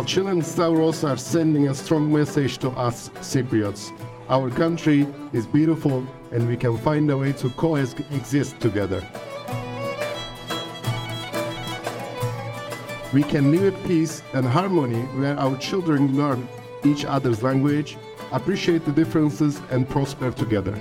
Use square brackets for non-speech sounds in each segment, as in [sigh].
Yalcin and Stavros are sending a strong message to us Cypriots. Our country is beautiful and we can find a way to coexist together. We can live in peace and harmony where our children learn each other's language, appreciate the differences, and prosper together.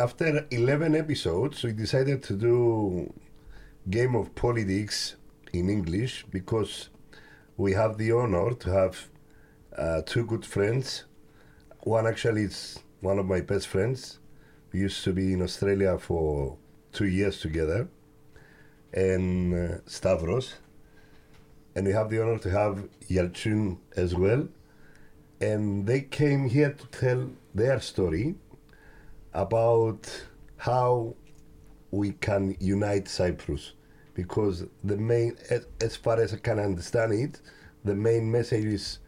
After 11 episodes, we decided to do game of politics in English because we have the honor to have uh, two good friends. One actually is one of my best friends. We used to be in Australia for two years together, and uh, Stavros. And we have the honor to have Yalcin as well. And they came here to tell their story about how we can unite Cyprus because the main as, as far as I can understand it the main message is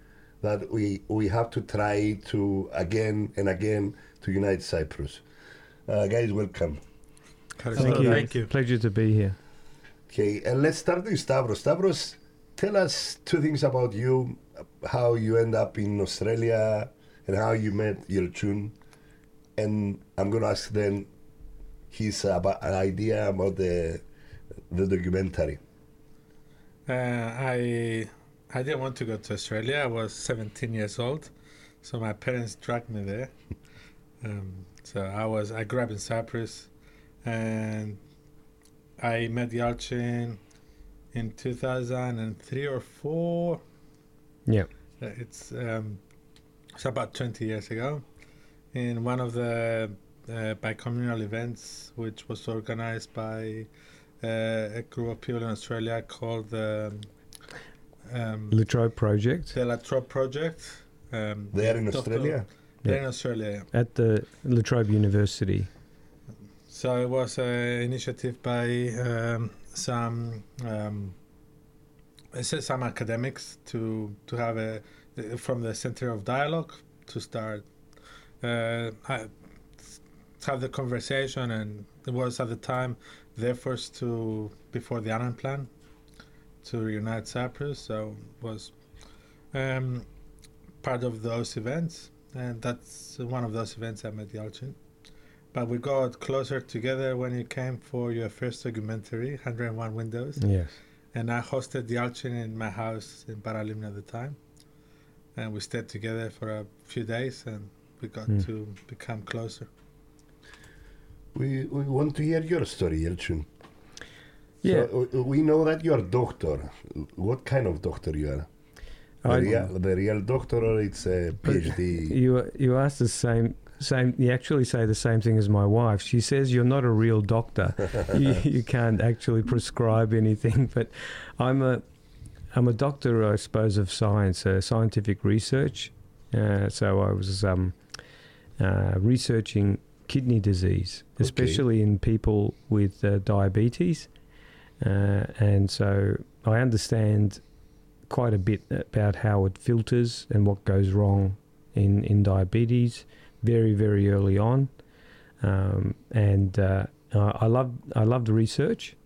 that we we have to try to again and again to unite Cyprus uh, guys welcome Thank you. Thank you. Pleasure to be here. okay and let's start with Stavros Stavros tell us two things about you how you end up in Australia and how you met Yalcin and I'm going to ask then his about an idea about the the documentary. Uh, I I didn't want to go to Australia. I was 17 years old, so my parents dragged me there. [laughs] Um, so I was I grew up in Cyprus, and I met Yalcin in 2003 or four. Yeah. Uh, It's um, it's about 20 years ago, in one of the uh, bicommunal events, which was organized by uh, a group of people in Australia called the um, La Trobe Project the La Trobe Project. Um, There in Dr. Australia? There Yeah. in Australia. yeah. at the La Trobe University. So it was an initiative by um, some um, it some academics to to have a from the Center of Dialogue to start uh, ha- have the conversation, and it was at the time the efforts to before the Annan Plan to reunite Cyprus. So it was um, part of those events, and that's one of those events I met Yalcin. But we got closer together when you came for your first documentary, 101 Windows. Yes. And I hosted Yalcin in my house in Paralimni at the time. And we stayed together for a few days and we got Hmm. to become closer. We, we want to hear your story, Yalcin. Yeah. So, uh, we know that you are a doctor. What kind of doctor you are? The, I- real, the real doctor or it's a PhD? You you asked the same same. You actually say the same thing as my wife. She says you're not a real doctor. [laughs] you, you can't actually prescribe anything. But I'm a I'm a doctor, I suppose, of science, uh, scientific research. Uh, so I was um, uh, researching kidney disease, Okay. especially in people with uh, diabetes. Uh, and so I understand quite a bit about how it filters and what goes wrong in, in diabetes very, very early on. Um, and uh, I love I love the research,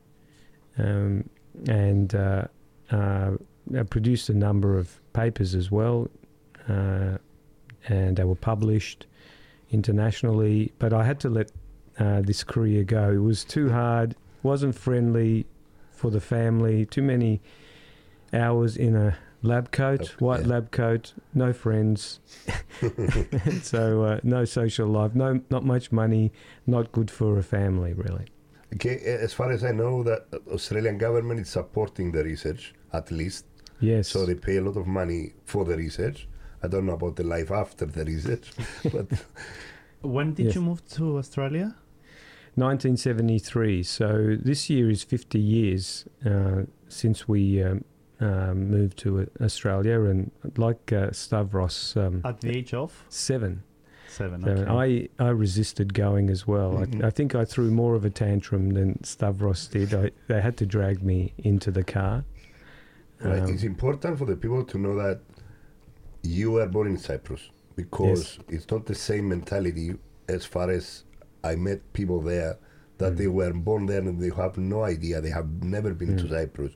um, and uh, uh, I produced a number of papers as well, uh, and they were published internationally. But I had to let uh, this career go. It was too hard. wasn't friendly for the family. Too many hours in a lab coat, Okay, white lab coat, no friends, [laughs] [laughs] so uh, no social life, no not much money, not good for a family really. Okay, as far as I know, that Australian government is supporting the research at least, Yes. so they pay a lot of money for the research. I don't know about the life after the research, [laughs] but When did Yes. you move to Australia? 1973. So this year is 50 years uh, since we um, uh, moved to uh, Australia, and like uh, Stavros, um, At the age of seven. seven. So Okay. I, I resisted going as well. Mhm. I, I think I threw more of a tantrum than Stavros did. I, they had to drag me into the car. Right. Um, it's important for the people to know that you were born in Cyprus because it's not the same mentality as far as I met people there that Mm. they were born there and they have no idea. They have never been to Mm. Cyprus.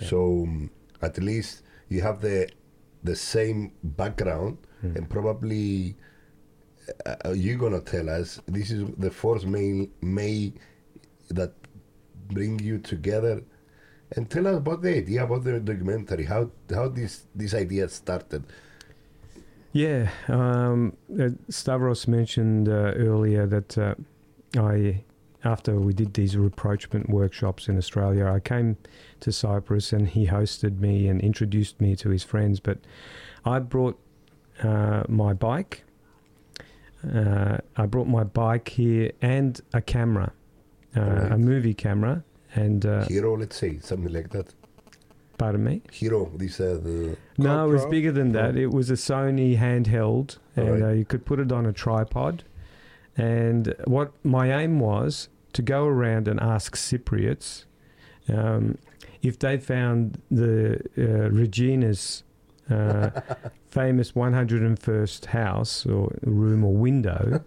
Yeah. So um, at least you have the the same background mm. and probably uh, uh, you're gonna tell us this is the force may may that bring you together and tell us about the idea about the documentary how how this this idea started Yeah, um, uh, Stavros mentioned uh, earlier that uh, I, after we did these rapprochement workshops in Australia, I came to Cyprus and he hosted me and introduced me to his friends. But I brought uh, my bike. Uh, I brought my bike here and a camera, uh, Alright. a movie camera, and uh, hero let's say something like that pardon me. hero this uh, the No, it was bigger than that. It was a Sony handheld, and Alright. uh, you could put it on a tripod. And what my aim was to go around and ask Cypriots um, if they found the uh, Regina's uh, [laughs] famous 101st house or room or window,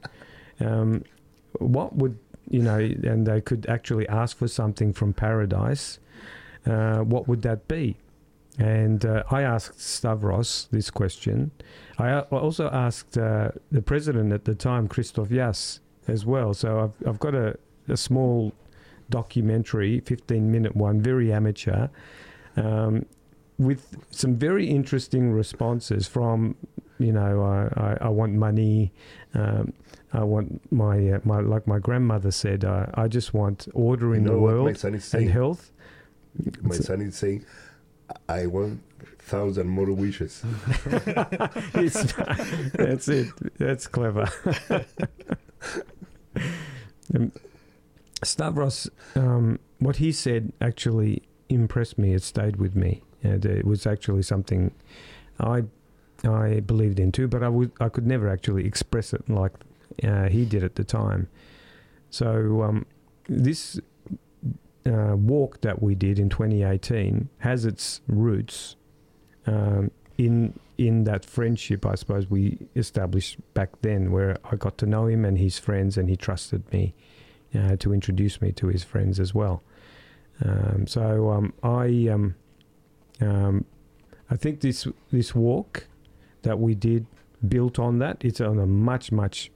um, what would you know? And they could actually ask for something from paradise. Uh, what would that be? And uh, I asked Stavros this question. I also asked uh, the president at the time, Christofias, as well. So I've, I've got a, a small documentary, 15 minute one, very amateur, um, with some very interesting responses from, you know, I, I, I want money. Um, I want my, uh, my, like my grandmother said, uh, I just want order you in know the world and health. My son is saying I want thousand more wishes [laughs] [laughs] that's it. That's clever. [laughs] um, Stavros, um, what he said actually impressed me. It stayed with me, and it was actually something I I believed in too. But I would I could never actually express it like uh, he did at the time. So um, this uh, walk that we did in 2018 has its roots um, in in that friendship, I suppose we established back then, where I got to know him and his friends, and he trusted me uh, to introduce me to his friends as well. Um, so um, I um, um, I think this this walk that we did built on that. It's on a much much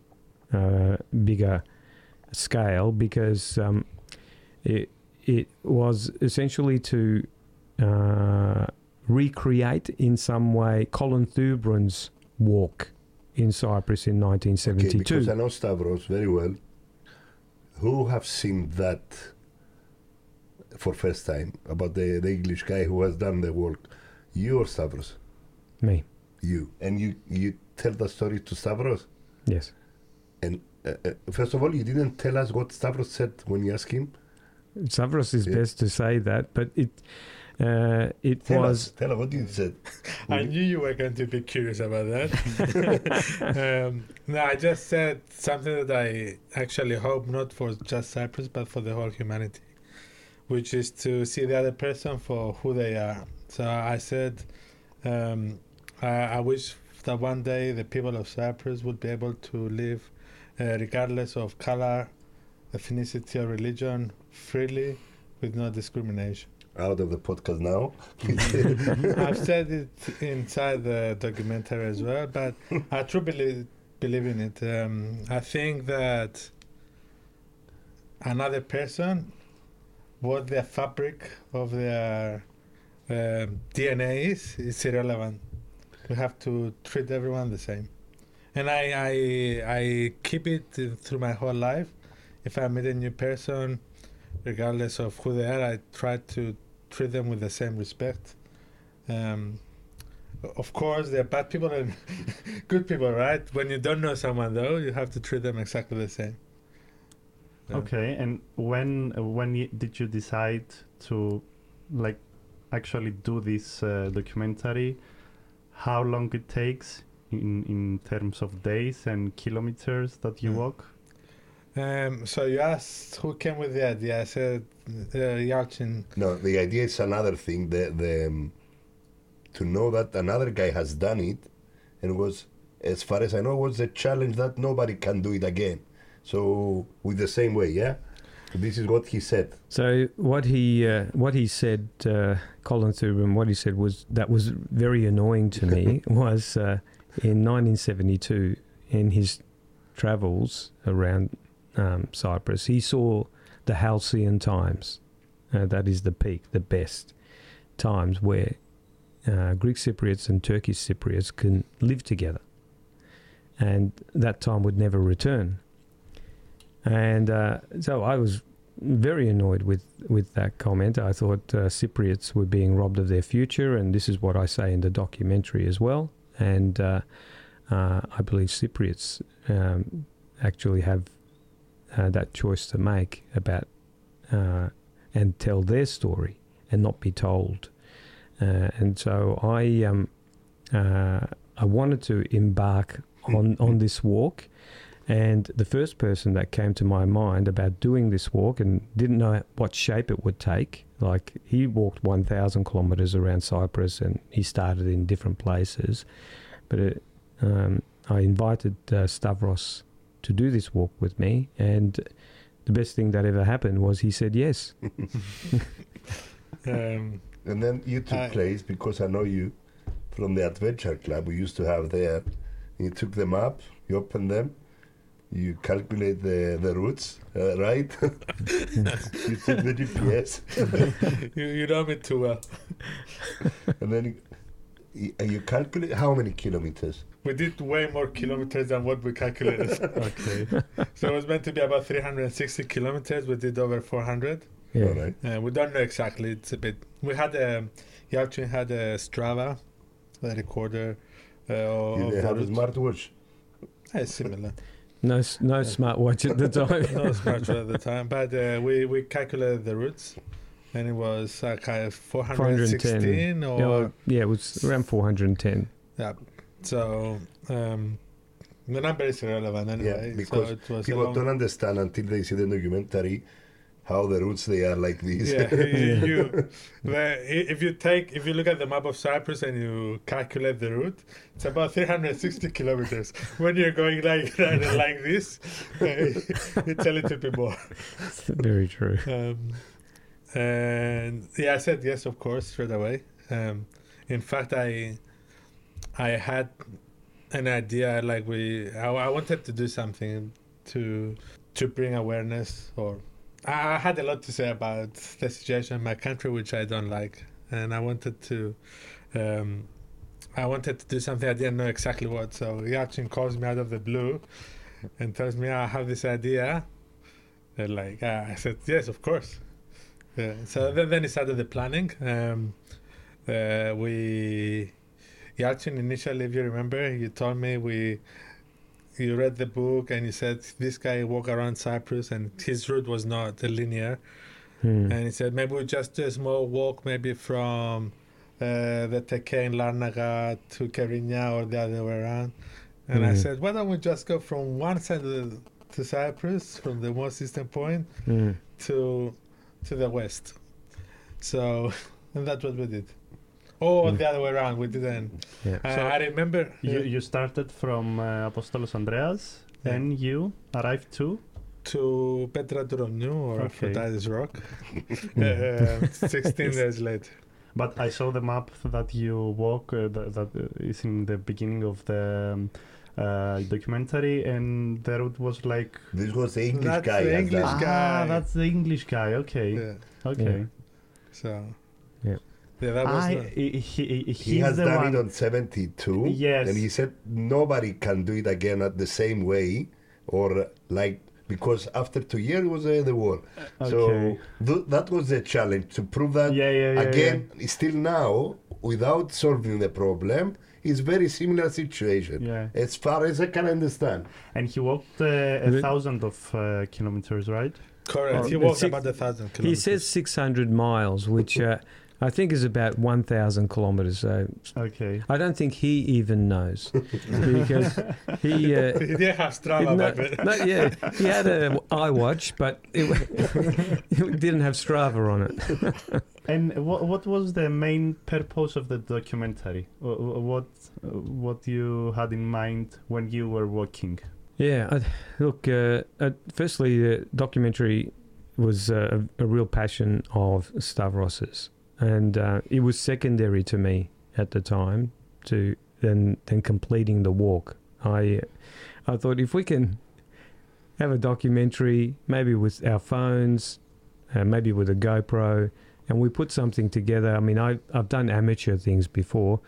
uh, bigger scale because um, it it was essentially to uh, recreate in some way Colin Thubron's walk in Cyprus in okay because I 1972. know Stavros very well. Who have seen that for first time about the, the English guy who has done the walk, you or Stavros? Me, you. And you you tell the story to Stavros? Yes. and uh, uh, first of all you didn't tell us what Stavros said when you asked him Stavros is Yeah. best to say that, but it uh, it tell was us tell us what you said [laughs] I knew you were going to be curious about that. [laughs] um, no, I just said something that I actually hope not for just Cyprus, but for the whole humanity, which is to see the other person for who they are. So I said, um, I, I wish that one day the people of Cyprus would be able to live, uh, regardless of color, ethnicity, or religion, freely with no discrimination. out of the podcast now [laughs] I've [laughs] said it inside the documentary as well, but I truly believe, believe in it. Um, I think that another person, what the fabric of their um DNA is, is irrelevant. We have to treat everyone the same, and I I I keep it through my whole life. If I meet a new person, regardless of who they are, I try to treat them with the same respect. Um, of course, there are bad people and [laughs] good people, right? When you don't know someone, though, you have to treat them exactly the same. Yeah. Okay, and when when y- did you decide to like actually do this uh, documentary? How long it takes in in terms of days and kilometers that you Mm. walk? Um, so you asked who came with the idea. I said uh, Yalcin. No, the idea is another thing. The the um, to know that another guy has done it, and was as far as I know was a challenge that nobody can do it again. So with the same way, yeah. This is what he said. So what he uh, what he said, uh, Colin Thubron, what he said was that was very annoying to me. [laughs] was uh, in 1972 in his travels around um, Cyprus, he saw the halcyon times. Uh, that is the peak, the best times where uh, Greek Cypriots and Turkish Cypriots can live together, and that time would never return. And uh, so I was very annoyed with, with that comment. I thought uh, Cypriots were being robbed of their future, and this is what I say in the documentary as well. And uh, uh, I believe Cypriots um, actually have uh, that choice to make about uh, and tell their story and not be told. Uh, and so I um, uh, I wanted to embark on, on this walk. And the first person that came to my mind about doing this walk and didn't know what shape it would take, like he walked 1,000 kilometers around Cyprus and he started in different places. But it, um, I invited uh, Stavros to do this walk with me, and the best thing that ever happened was he said yes. [laughs] Um, And then you took I- place because I know you from the adventure club we used to have there. You took them up, you opened them, you calculate the, the routes, uh, right? [laughs] you took the GPS, [laughs] you, you know me too well. and then you, you, you calculate how many kilometers. We did way more kilometers than what we calculated. [laughs] Okay. so it was meant to be about 360 kilometers. We did over 400. Yeah. All right. Uh, we don't know exactly. It's a bit. We had a. Yalcin had a Strava, a recorder. Uh, You of they have a route. smartwatch. Uh, similar. [laughs] No, s- no smartwatch at the [laughs] time. no smartphone at the time, but uh, we we calculated the routes, and it was uh, kind of 416 or Yeah, yeah, it was around 410. yeah. So um, the number is irrelevant anyway. because so it was People long- don't understand until they see the documentary how the routes they are like this. yeah, [laughs] you, you- if you take if you look at the map of Cyprus and you calculate the route, it's about 360 kilometers. When you're going like [laughs] like this, [laughs] it's a little bit more. Very true. Um, and yeah, I said yes, of course, straight away. Um, in fact, I I had an idea like we I, I wanted to do something to to bring awareness or I I had a lot to say about the situation in my country which I don't like. And I wanted to um, I wanted to do something. I didn't know exactly what. So Yalcin calls me out of the blue and tells me I have this idea. And like uh, I said yes of course. Yeah so then, then he started the planning. Um, uh, we Yalcin initially if you remember you told me we you read the book and you said this guy walk around Cyprus and his route was not linear Hmm. and he said maybe we just do a small walk maybe from uh, the Teke in Larnaca to Kyrenia or the other way around and I Mhm. said why don't we just go from one side of the, to Cyprus from the most eastern point Hmm. to to the west so [laughs] and that's what we did or Mm. the other way around we didn't Yeah. I, So I remember you you started from uh, Apostolos Andreas, Yeah. then you arrived to. to Petra tou Romiou or Okay. Aphrodite's Rock [laughs] [laughs] uh, 16 days later. But I saw the map that you walk uh, that, that is in the beginning of the um, uh, documentary, and the route was like. This was the English That's guy. the English guy. Ah, that's the English guy. Okay, Yeah. okay. So, Yeah. yeah, that was I, the, he, he, He has the done one. it on 72. Yes. And he said nobody can do it again at the same way or uh, like because after two years was uh, the war. So th- that was the challenge to prove that Yeah, yeah, yeah, again, still now, without solving the problem, it's very similar situation. Yeah. As far as I can understand. And he walked uh, a The- thousand of uh, kilometers, right? Correct. Oh, he walked six- about a thousand He says 600 miles, which uh, I think is about 1,000 kilometers. So Okay. I don't think he even knows [laughs] because he. Uh, [laughs] he didn't Strava no, back no, yeah, he had a iWatch, but it, [laughs] it didn't have Strava on it. And what what was the main purpose of the documentary? Wh- wh- What what you had in mind when you were working? Yeah, I, look. Uh, uh, firstly, the documentary was uh, a, a real passion of Stavros's, and uh, it was secondary to me at the time to then then completing the walk. I I thought if we can have a documentary, maybe with our phones, uh, maybe with a GoPro, and we put something together. I mean, I I've done amateur things before.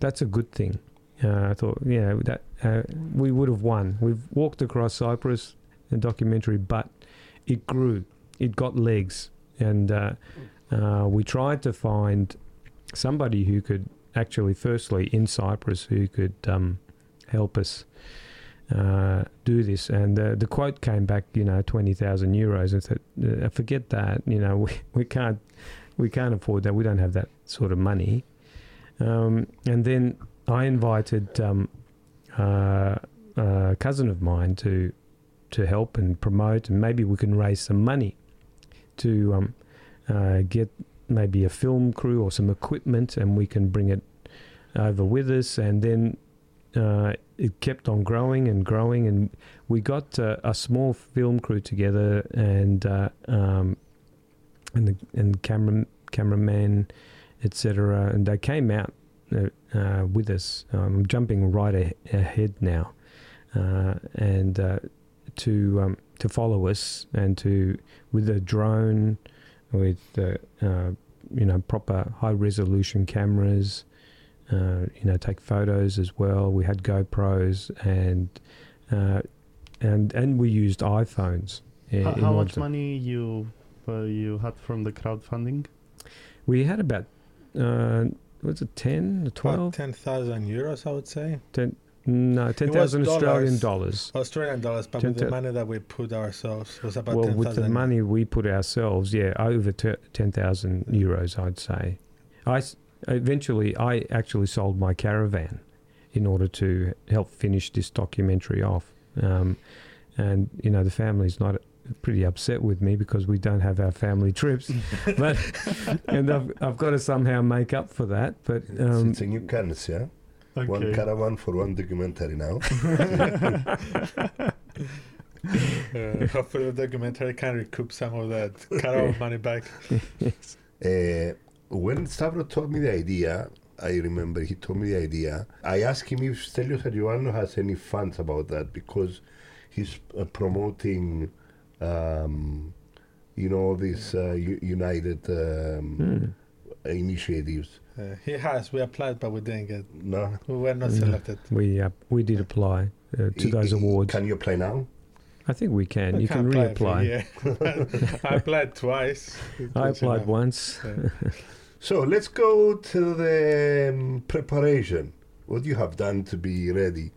That's a good thing. Uh, I thought, you know, that uh, we would have won. We've walked across Cyprus, a documentary, but it grew. It got legs, and uh, we tried to find somebody who could actually, firstly, in Cyprus, who could um, help us uh, do this. And uh, the quote came back, you know, twenty thousand euros. I said, uh, forget that. You know, [laughs] we, we can't we can't afford that. We don't have that sort of money. Um, and then I invited um, uh, a cousin of mine to to help and promote, and maybe we can raise some money to um, uh, get maybe a film crew or some equipment, and we can bring it over with us. And then uh, it kept on growing and growing, and we got uh, a small film crew together, and uh, um, and the and camera cameraman, etc. And they came out uh, uh, with us. I'm jumping right a- ahead now, and to um, to follow us and to with a drone, with uh, uh, you know proper high resolution cameras, uh, you know take photos as well. We had GoPros and uh, and and we used iPhones. i- How, in how much to- money you uh, you had from the crowdfunding? We had about uh, was it ten or About 10,000 euros, I would say. No, ten thousand dollars. Australian dollars. Australian dollars, but Ten with the thou- money that we put ourselves was about Well, 10,000. with the money we put ourselves, yeah, over t- ten thousand euros, I'd say. I s- eventually I actually sold my caravan in order to help finish this documentary off, um, and you know the family's not pretty upset with me because we don't have our family trips, [laughs] but and I've I've got to somehow make up for that. But It's, um, it's a new currency, yeah? One caravan for one documentary now. Uh, hopefully, the documentary can recoup some of that caravan [laughs] money back. Uh, when Stavro told me the idea, I remember he told me the idea. I asked him if Stelios Haji-Ioannou has any funds about that because he's uh, promoting, um, you know, these uh, United um, hmm, initiatives. Uh, he has. We applied, but we didn't get. No, We were not No. selected. we uh, we did apply uh, to I- those I- awards. Can you apply now? I think we can. We you can reapply. year. [laughs] I applied twice. [laughs] I That's applied enough. once. Yeah. So let's go to the um, preparation. What you have done to be ready?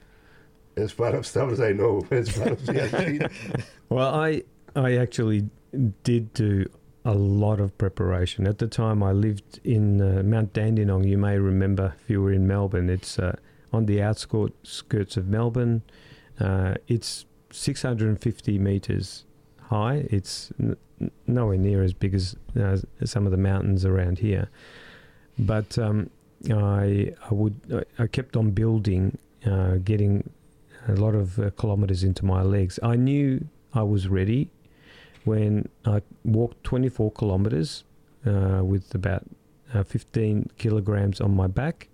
As far as stuff as I know, [laughs] as far as we have seen. Well, I I actually did do a lot of preparation. At the time, I lived in uh, Mount Dandenong. You may remember if you were in Melbourne. It's uh, on the outskirts of Melbourne. Uh, it's 650 meters high. It's n- nowhere near as big as some of the mountains around here. But um, I I would I kept on building, uh, getting a lot of uh, kilometers into my legs. I knew I was ready when I walked 24 kilometers uh, with about uh, 15 kilograms on my back,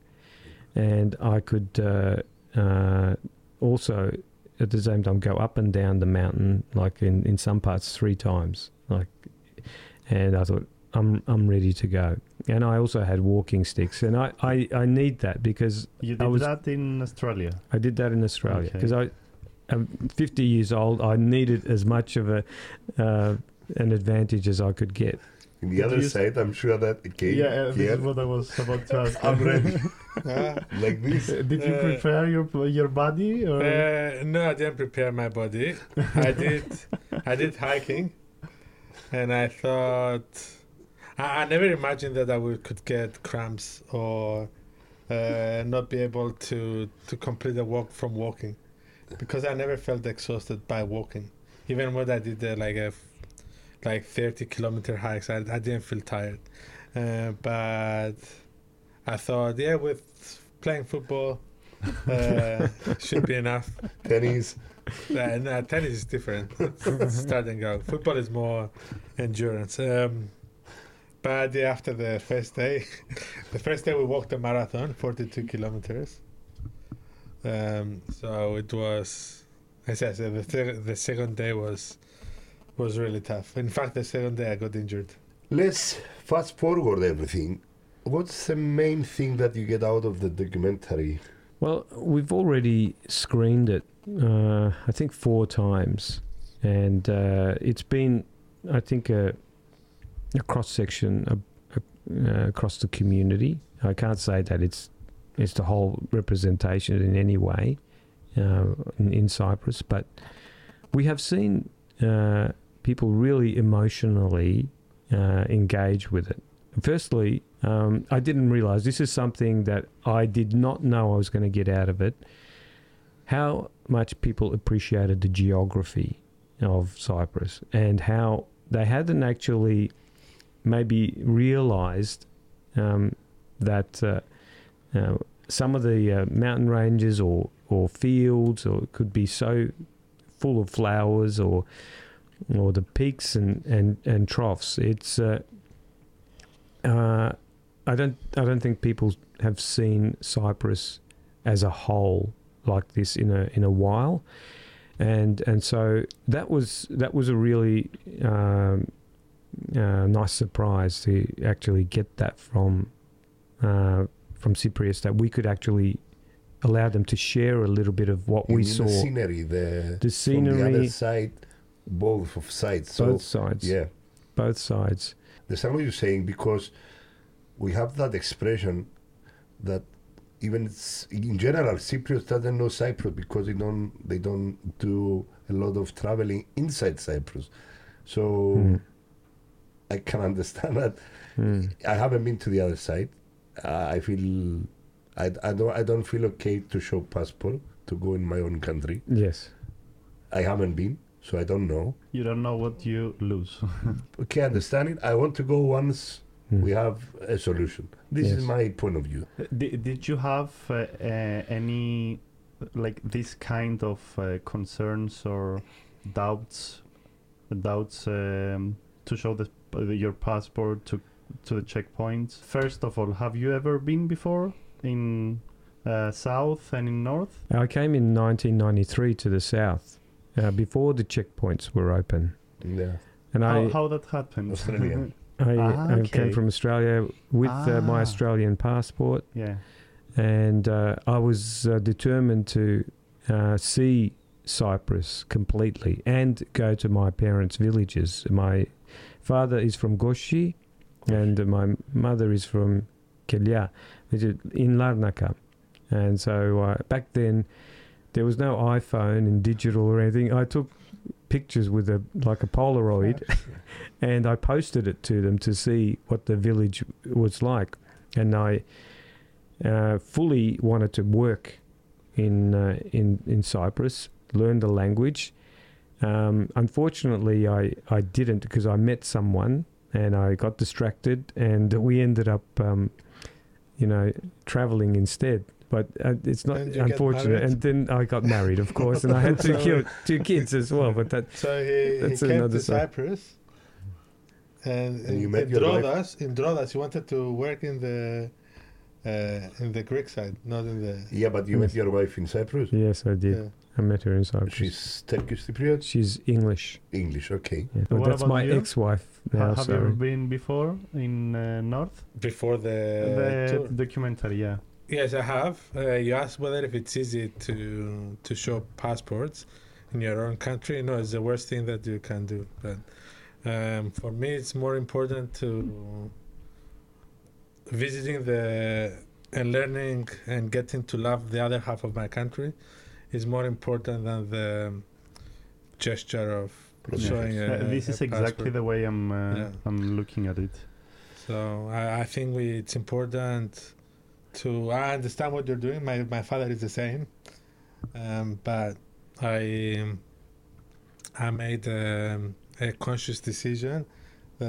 and I could uh, uh, also at the same time go up and down the mountain, like in, in some parts three times. Like, and I thought I'm I'm ready to go. And I also had walking sticks, and I, I, I need that because You I did was- that in Australia. I did that in Australia because I, I'm 50 years old. I needed as much of a uh, an advantage as I could get. In the Did other side, I'm sure that okay, yeah, uh, this here, is what I was about to [laughs] ask. I'm ready. Uh, [laughs] [laughs] like this. Did you Uh, prepare your your body or? Uh, no, I didn't prepare my body. I did, I did hiking, and I thought I, I never imagined that I would, could get cramps or uh, not be able to to complete a walk from walking, because I never felt exhausted by walking. Even when I did uh, like a like thirty kilometer hikes, I, I didn't feel tired. Uh, but I thought, yeah, with playing football. uh, [laughs] should be enough. Tennis. Uh, no, tennis is different. Starting go. Football is more endurance. Um, but yeah, after the first day, [laughs] the first day we walked a marathon, 42 kilometers. Um, so it was, as I said, the, thir- the second day was was really tough. In fact, the second day I got injured. Let's fast forward everything. What's the main thing that you get out of the documentary? Well, we've already screened it, uh, I think, four times, and uh, it's been, I think, a, a cross section uh, uh, across the community. I can't say that it's it's the whole representation in any way uh, in, in Cyprus, but we have seen uh, people really emotionally uh, engage with it. Firstly, um, I didn't realize this is something that I did not know I was going to get out of it. How much people appreciated the geography of Cyprus and how they hadn't actually maybe realized um, that uh, uh, some of the uh, mountain ranges or, or fields or it could be so full of flowers or or the peaks and, and, and troughs. It's uh, uh, I don't I don't think people have seen Cyprus as a whole like this in a in a while, and and so that was that was a really um, uh, nice surprise to actually get that from uh, from Cypriots that we could actually allow them to share a little bit of what You we saw The scenery, the, the from the other side, both of sides. So both sides yeah, both sides understand what you're saying because we have that expression that even in general Cypriots doesn't know Cyprus because they don't they don't do a lot of traveling inside Cyprus. So Mm. I can [laughs] understand that. Mm. I haven't been to the other side. Uh, I feel I, I don't I don't feel okay to show passport to go in my own country. yes I haven't been, so I don't know. You don't know what you lose. [laughs] Okay, understand it. I want to go once Mm. we have a solution. This is my point of view. did, did you have uh, uh, any like this kind of uh, concerns or doubts doubts um, to show the, uh, your passport to to the checkpoints first of all have you ever been before in uh, south and in north I came in 1993 to the south uh, before the checkpoints were open, Yeah. and how, I how that happened Australia. [laughs] I, Ah, I came from Australia with uh, my Ah. Australian passport, yeah and uh, I was uh, determined to uh, see Cyprus completely and go to my parents' villages. My father is from Goshi, and my mother is from Kelia, which is in Larnaca. And so uh, back then, there was no iPhone and digital or anything. I took pictures with a like a Polaroid, [laughs] [laughs] and I posted it to them to see what the village was like. And I uh, fully wanted to work in uh, in in Cyprus, learn the language. Um, unfortunately, I I didn't because I met someone and I got distracted, and we ended up, um, you know, traveling instead. But uh, it's not And unfortunate. And then I got married, of course, and I had [laughs] two, So- ki- two kids as well. But that [laughs] So he, he That's came another to side. Cyprus, and, And you met in your wife? Drodas, in Drodas, he wanted to work in the uh, in the Greek side, not in the. Yeah, but you met your wife in Cyprus. yes, I did. Yeah. I met her in Cyprus. She's Turkish Cypriot? She's English. English, okay. Yeah. But What that's about my you? ex-wife Ha- now. have you ever been before in uh, north Before the, the tour. documentary yeah Yes, I have. Uh, you asked whether if it's easy to to show passports in your own country. No, it's the worst thing that you can do. But Um, for me, it's more important to visiting the and learning and getting to love the other half of my country is more important than the gesture of Yeah. showing a, Uh, this a is exactly the way I'm uh, Yeah. I'm looking at it. So I, I think we, it's important to. I understand what you're doing. My my father is the same, um, but I I made um, a conscious decision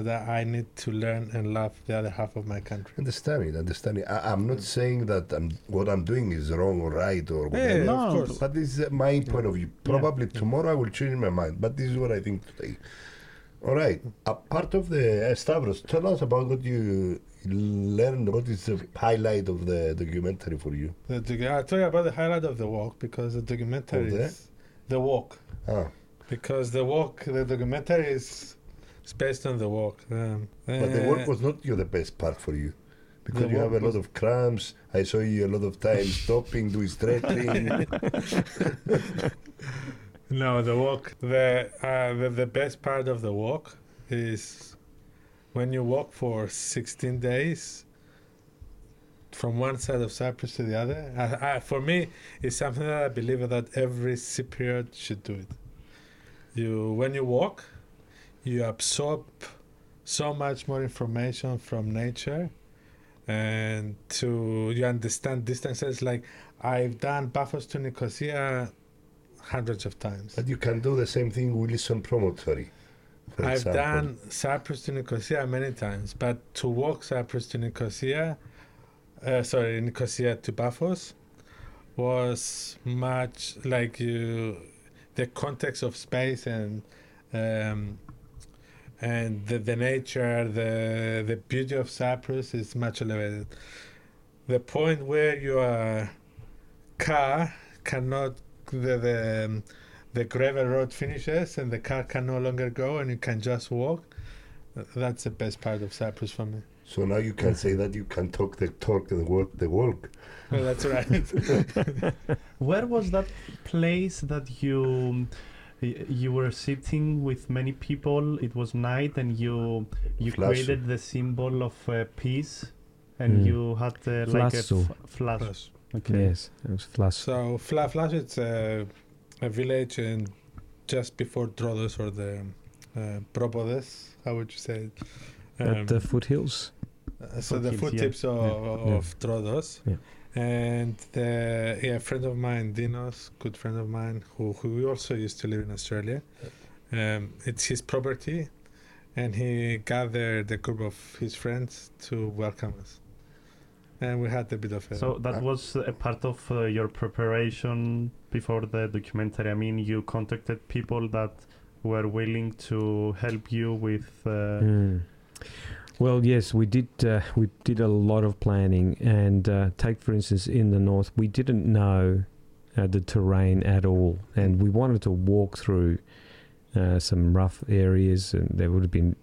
that I need to learn and love the other half of my country. Understand it, understand it. I, I'm not saying that I'm, what I'm doing is wrong or right or whatever. Yeah, No, of course. But this is my point of view. Probably tomorrow I will change my mind, but this is what I think today. All right. A part of the uh, Stavros, tell us about what you learned. What is the highlight of the documentary for you? The, docu- I'll tell you about the highlight of the walk because the documentary the? is the walk. Ah, Because the walk, the documentary is, is based on the walk. Um, but the uh, work was not the best part for you. Because The you have a lot of cramps. I saw you a lot of times [laughs] stopping, doing stretching. [laughs] No, the walk. The, uh, the the best part of the walk is when you walk for 16 days from one side of Cyprus to the other. I, I, for me, it's something that I believe that every Cypriot should do it. You when you walk, you absorb so much more information from nature, and to you understand distances. Like I've done Paphos to Nicosia hundreds of times. but you can do the same thing with Listen Promontory. I've example. done Cyprus to Nicosia many times, but to walk Cyprus to Nicosia, uh, sorry, Nicosia to Paphos, was much like you, the context of space and um, and the, the nature, the the beauty of Cyprus is much elevated. The point where your car cannot the the um, the gravel road finishes and the car can no longer go and you can just walk. That's the best part of Cyprus for me. So now you can say that you can talk the talk and walk the walk. Well, that's right. [laughs] [laughs] Where was that place that you y- you were sitting with many people? It was night, and you you Flash. created the symbol of uh, peace, and Mm. you had uh, like a Flasso. f- flash. Okay. Yes, it was flush. so Fla Flash, it's a, a village in just before Troodos or the uh, Propodes. How would you say it? At the foothills. Uh, so the Foothills, foot yeah. tips of, Yeah. of Troodos. Yeah. And the, yeah, a friend of mine, Dinos, good friend of mine, who, who also used to live in Australia. Um, it's his property, and he gathered a group of his friends to welcome us. And we had a bit of a. So that Uh, was a part of uh, your preparation before the documentary. I mean, you contacted people that were willing to help you with. Uh, Mm. Well, yes, we did. Uh, we did a lot of planning, and uh, take for instance in the north, we didn't know uh, the terrain at all, and we wanted to walk through uh, some rough areas, and there would have been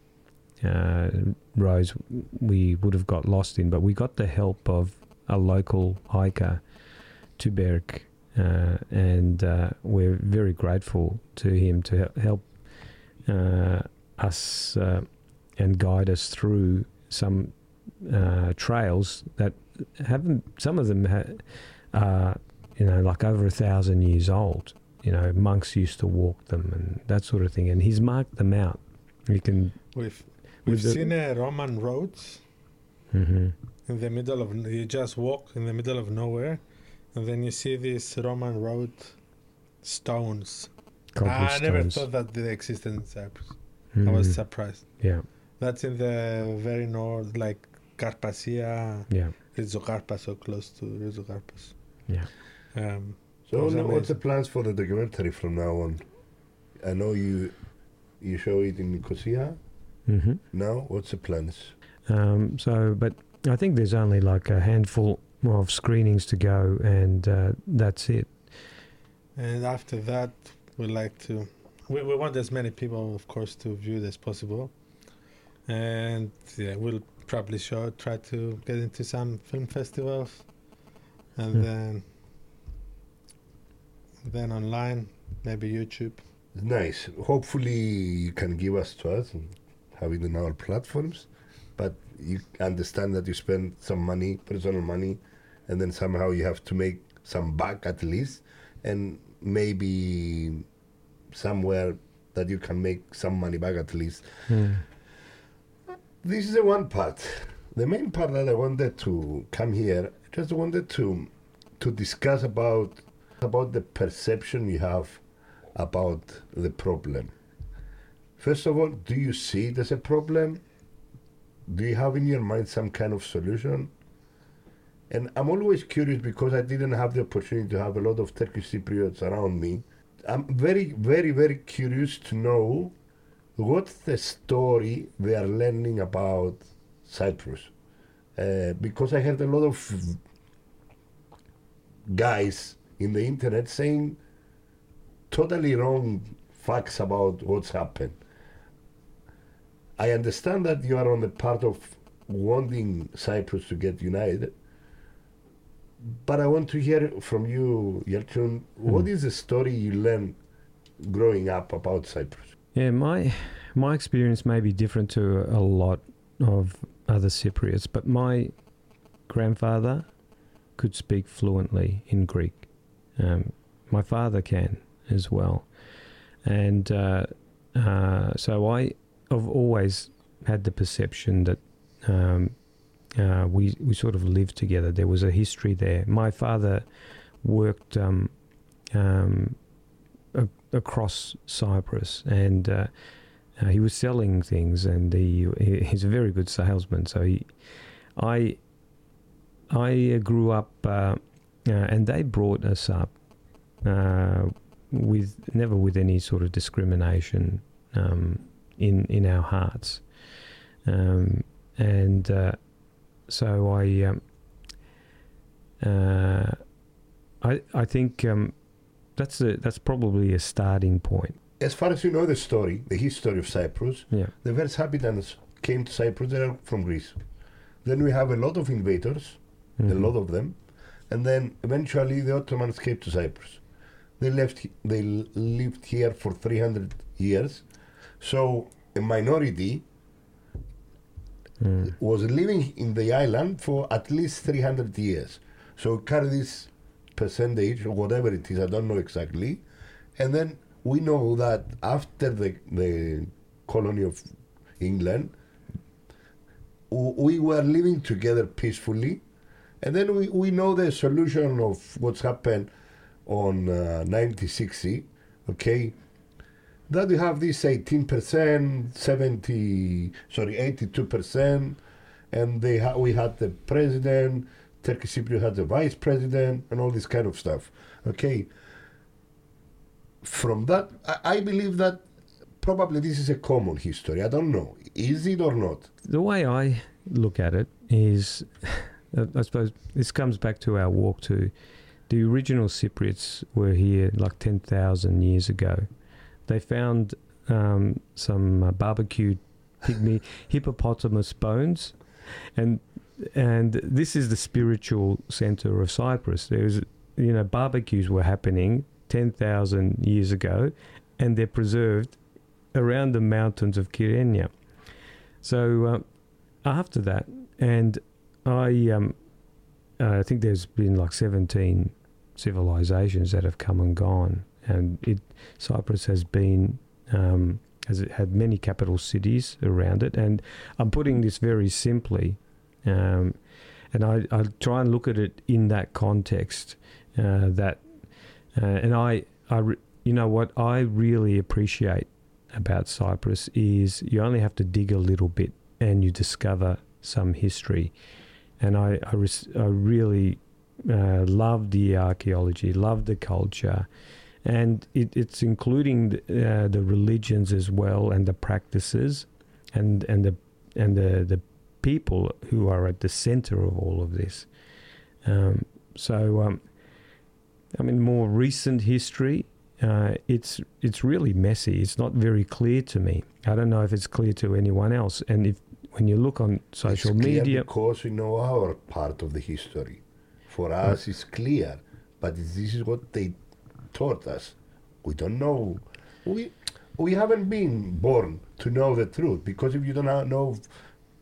uh, roads we would have got lost in, but we got the help of a local hiker, Tuberk, uh, and we're very grateful to him to help us uh, and guide us through some uh, trails that haven't. Some of them ha- are, you know, like over a thousand years old. You know, monks used to walk them and that sort of thing. And he's marked them out. You can. we've we've the- seen uh, Roman roads hmm in the middle of. You just walk in the middle of nowhere, and then you see these Roman road stones. I never thought that they existed in Cyprus. I Mhm. was surprised. Yeah, That's in the very north, like Carpasia, yeah, Rizzocarpa, so close to Rizzocarpas. yeah. Um, So Was what's the plans for the documentary from now on? I know you you show it in Nicosia. hmm Now what's the plans? Um, so, but I think there's only like a handful of screenings to go, and uh, that's it. and after that, we like to. We, we want as many people, of course, to view it as possible. And yeah, we'll probably show, try to get into some film festivals, and Hmm. then then online, maybe YouTube. Nice. Hopefully you can give us to us and have it in our platforms, but you understand that you spend some money, personal money, and then somehow you have to make some back at least, and maybe somewhere that you can make some money back at least. Mm. This is the one part. The main part that I wanted to come here, just wanted to to discuss about about the perception you have about the problem. First of all, do you see it as a problem? Do you have in your mind some kind of solution? And I'm always curious because I didn't have the opportunity to have a lot of Turkish Cypriots around me. I'm very, very, very curious to know what's the story they are learning about Cyprus. Uh, because I heard a lot of guys in the internet saying totally wrong facts about what's happened. I understand that you are on the part of wanting Cyprus to get united, but I want to hear from you, Yalcin, what Mhm. is the story you learned growing up about Cyprus? Yeah, my my experience may be different to a lot of other Cypriots, but my grandfather could speak fluently in Greek. Um, my father can as well, and uh, uh, so I have always had the perception that um, uh, we we sort of lived together. There was a history there. My father worked um, um, across Cyprus, and uh, uh, he was selling things, and he, he he's a very good salesman. So he, I, I grew up, uh, uh, and they brought us up uh, with never with any sort of discrimination um, in in our hearts, um, and uh, so I. Um, I I think um, that's a that's probably a starting point. As far as you know the story, the history of Cyprus, Yeah. the first inhabitants came to Cyprus, they are from Greece. Then we have a lot of invaders, a Mhm. lot of them, and then eventually the Ottomans came to Cyprus. They left. They lived here for 300 years, so a minority Mm. was living in the island for at least 300 years. So carry this percentage or whatever it is, I don't know exactly. And then we know that after the, the colony of England, we were living together peacefully. And then we, we know the solution of what's happened on uh, 1960, okay? That we have this 18%, 70, sorry, 82%, and they ha- we had the president, Turkish Cypriot had the vice president, and all this kind of stuff. Okay. From that, I, I believe that probably this is a common history. I don't know. Is it or not? The way I look at it is, [laughs] uh, I suppose this comes back to our walk to the original Cypriots were here like 10,000 years ago. They found um, some uh, barbecued pygmy [laughs] hippopotamus bones, and and this is the spiritual center of Cyprus. There's you know barbecues were happening 10,000 years ago, and they're preserved around the mountains of Kyrenia. So uh, after that, and I, um, uh, I think there's been like 17 civilizations that have come and gone, and it Cyprus has been um, has it had many capital cities around it, and I'm putting this very simply, um, and I, I try and look at it in that context, uh, that, uh, and I, I, re- you know what I really appreciate about Cyprus is you only have to dig a little bit and you discover some history. And I, I, res- I really uh, love the archaeology, love the culture, and it, it's including the, uh, the religions as well and the practices, and and the and the the people who are at the center of all of this. Um, so, um, I mean, more recent history uh, it's it's really messy. It's not very clear to me. I don't know if it's clear to anyone else. And if when you look on social it's media, because we know our part of the history. For us, it's clear, but this is what they taught us. We don't know. We we haven't been born to know the truth because if you don't know-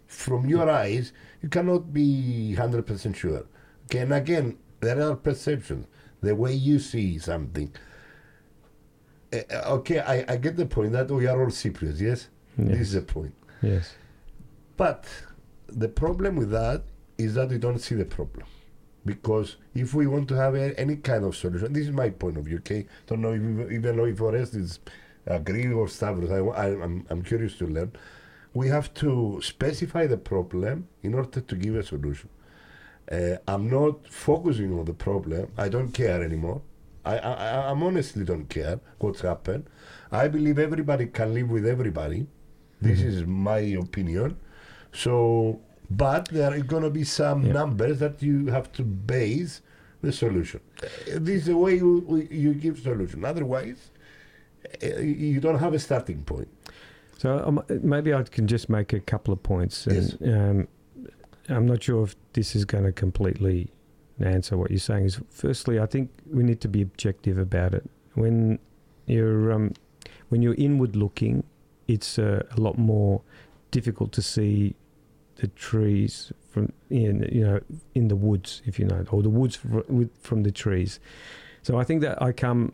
from your eyes, you cannot be hundred percent sure. Okay, and again, there are perceptions. The way you see something. Uh, okay, I, I get the point that we are all Cypriots. Yes, this is the point. Yes. But the problem with that is that we don't see the problem. Because if we want to have a, any kind of solution, this is my point of view, okay? Don't know if even know if Orestes agree or Stavros. I, I, I'm, I'm curious to learn. We have to specify the problem in order to give a solution. Uh, I'm not focusing on the problem. I don't care anymore. I, I, I I'm honestly don't care what's happened. I believe everybody can live with everybody. This is my opinion. So, but there are going to be some Yeah. numbers that you have to base the solution. Uh, This is the way you, you give solution. Otherwise, uh, you don't have a starting point. So um, maybe I can just make a couple of points. And, um, I'm not sure if this is going to completely answer what you're saying. Is firstly, I think we need to be objective about it. When you're um, when you're inward looking, it's uh, a lot more difficult to see the trees from in you know in the woods, if you know, or the woods from the trees. So I think that I come,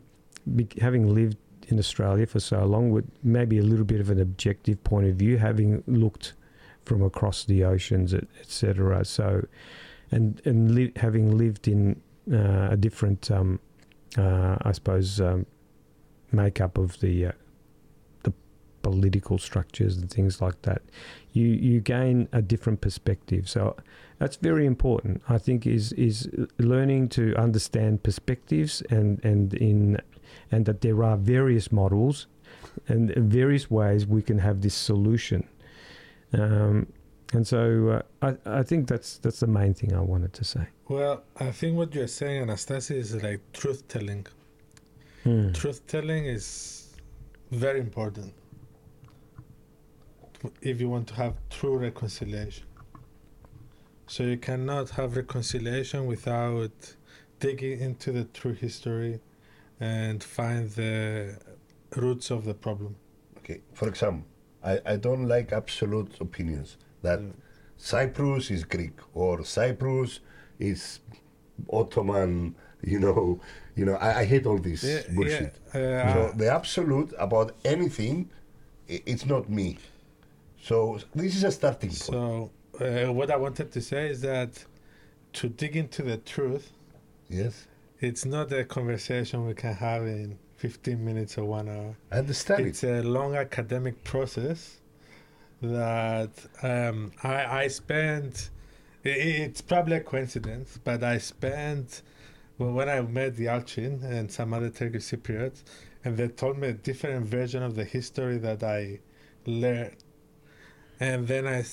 having lived in Australia for so long, with maybe a little bit of an objective point of view, having looked from across the oceans, etc. So, and and li- having lived in uh, a different, um, uh, I suppose, um, makeup of the uh, the political structures and things like that, you you gain a different perspective. So that's very important. I think is is learning to understand perspectives and and in and that there are various models and various ways we can have this solution. Um, and so uh, I, I think that's that's the main thing I wanted to say. Well, I think what you're saying, Anastasia, is like truth telling. Hmm. Truth telling is very important if you want to have true reconciliation. So you cannot have reconciliation without digging into the true history and find the roots of the problem. Okay, for example, I, I don't like absolute opinions that Mm. Cyprus is Greek or Cyprus is Ottoman. You know, you know. I, I hate all this Yeah, bullshit. yeah, So uh, the absolute about anything, it's not me. So this is a starting point. so uh, what I wanted to say is that to dig into the truth, yes, it's not a conversation we can have in 15 minutes or one hour. I understand it's it. a long academic process that um, I, I spent. i- i- It's probably a coincidence, but I spent well, when I met Yalcin and some other Turkish Cypriots, and they told me a different version of the history that I learned, and then I,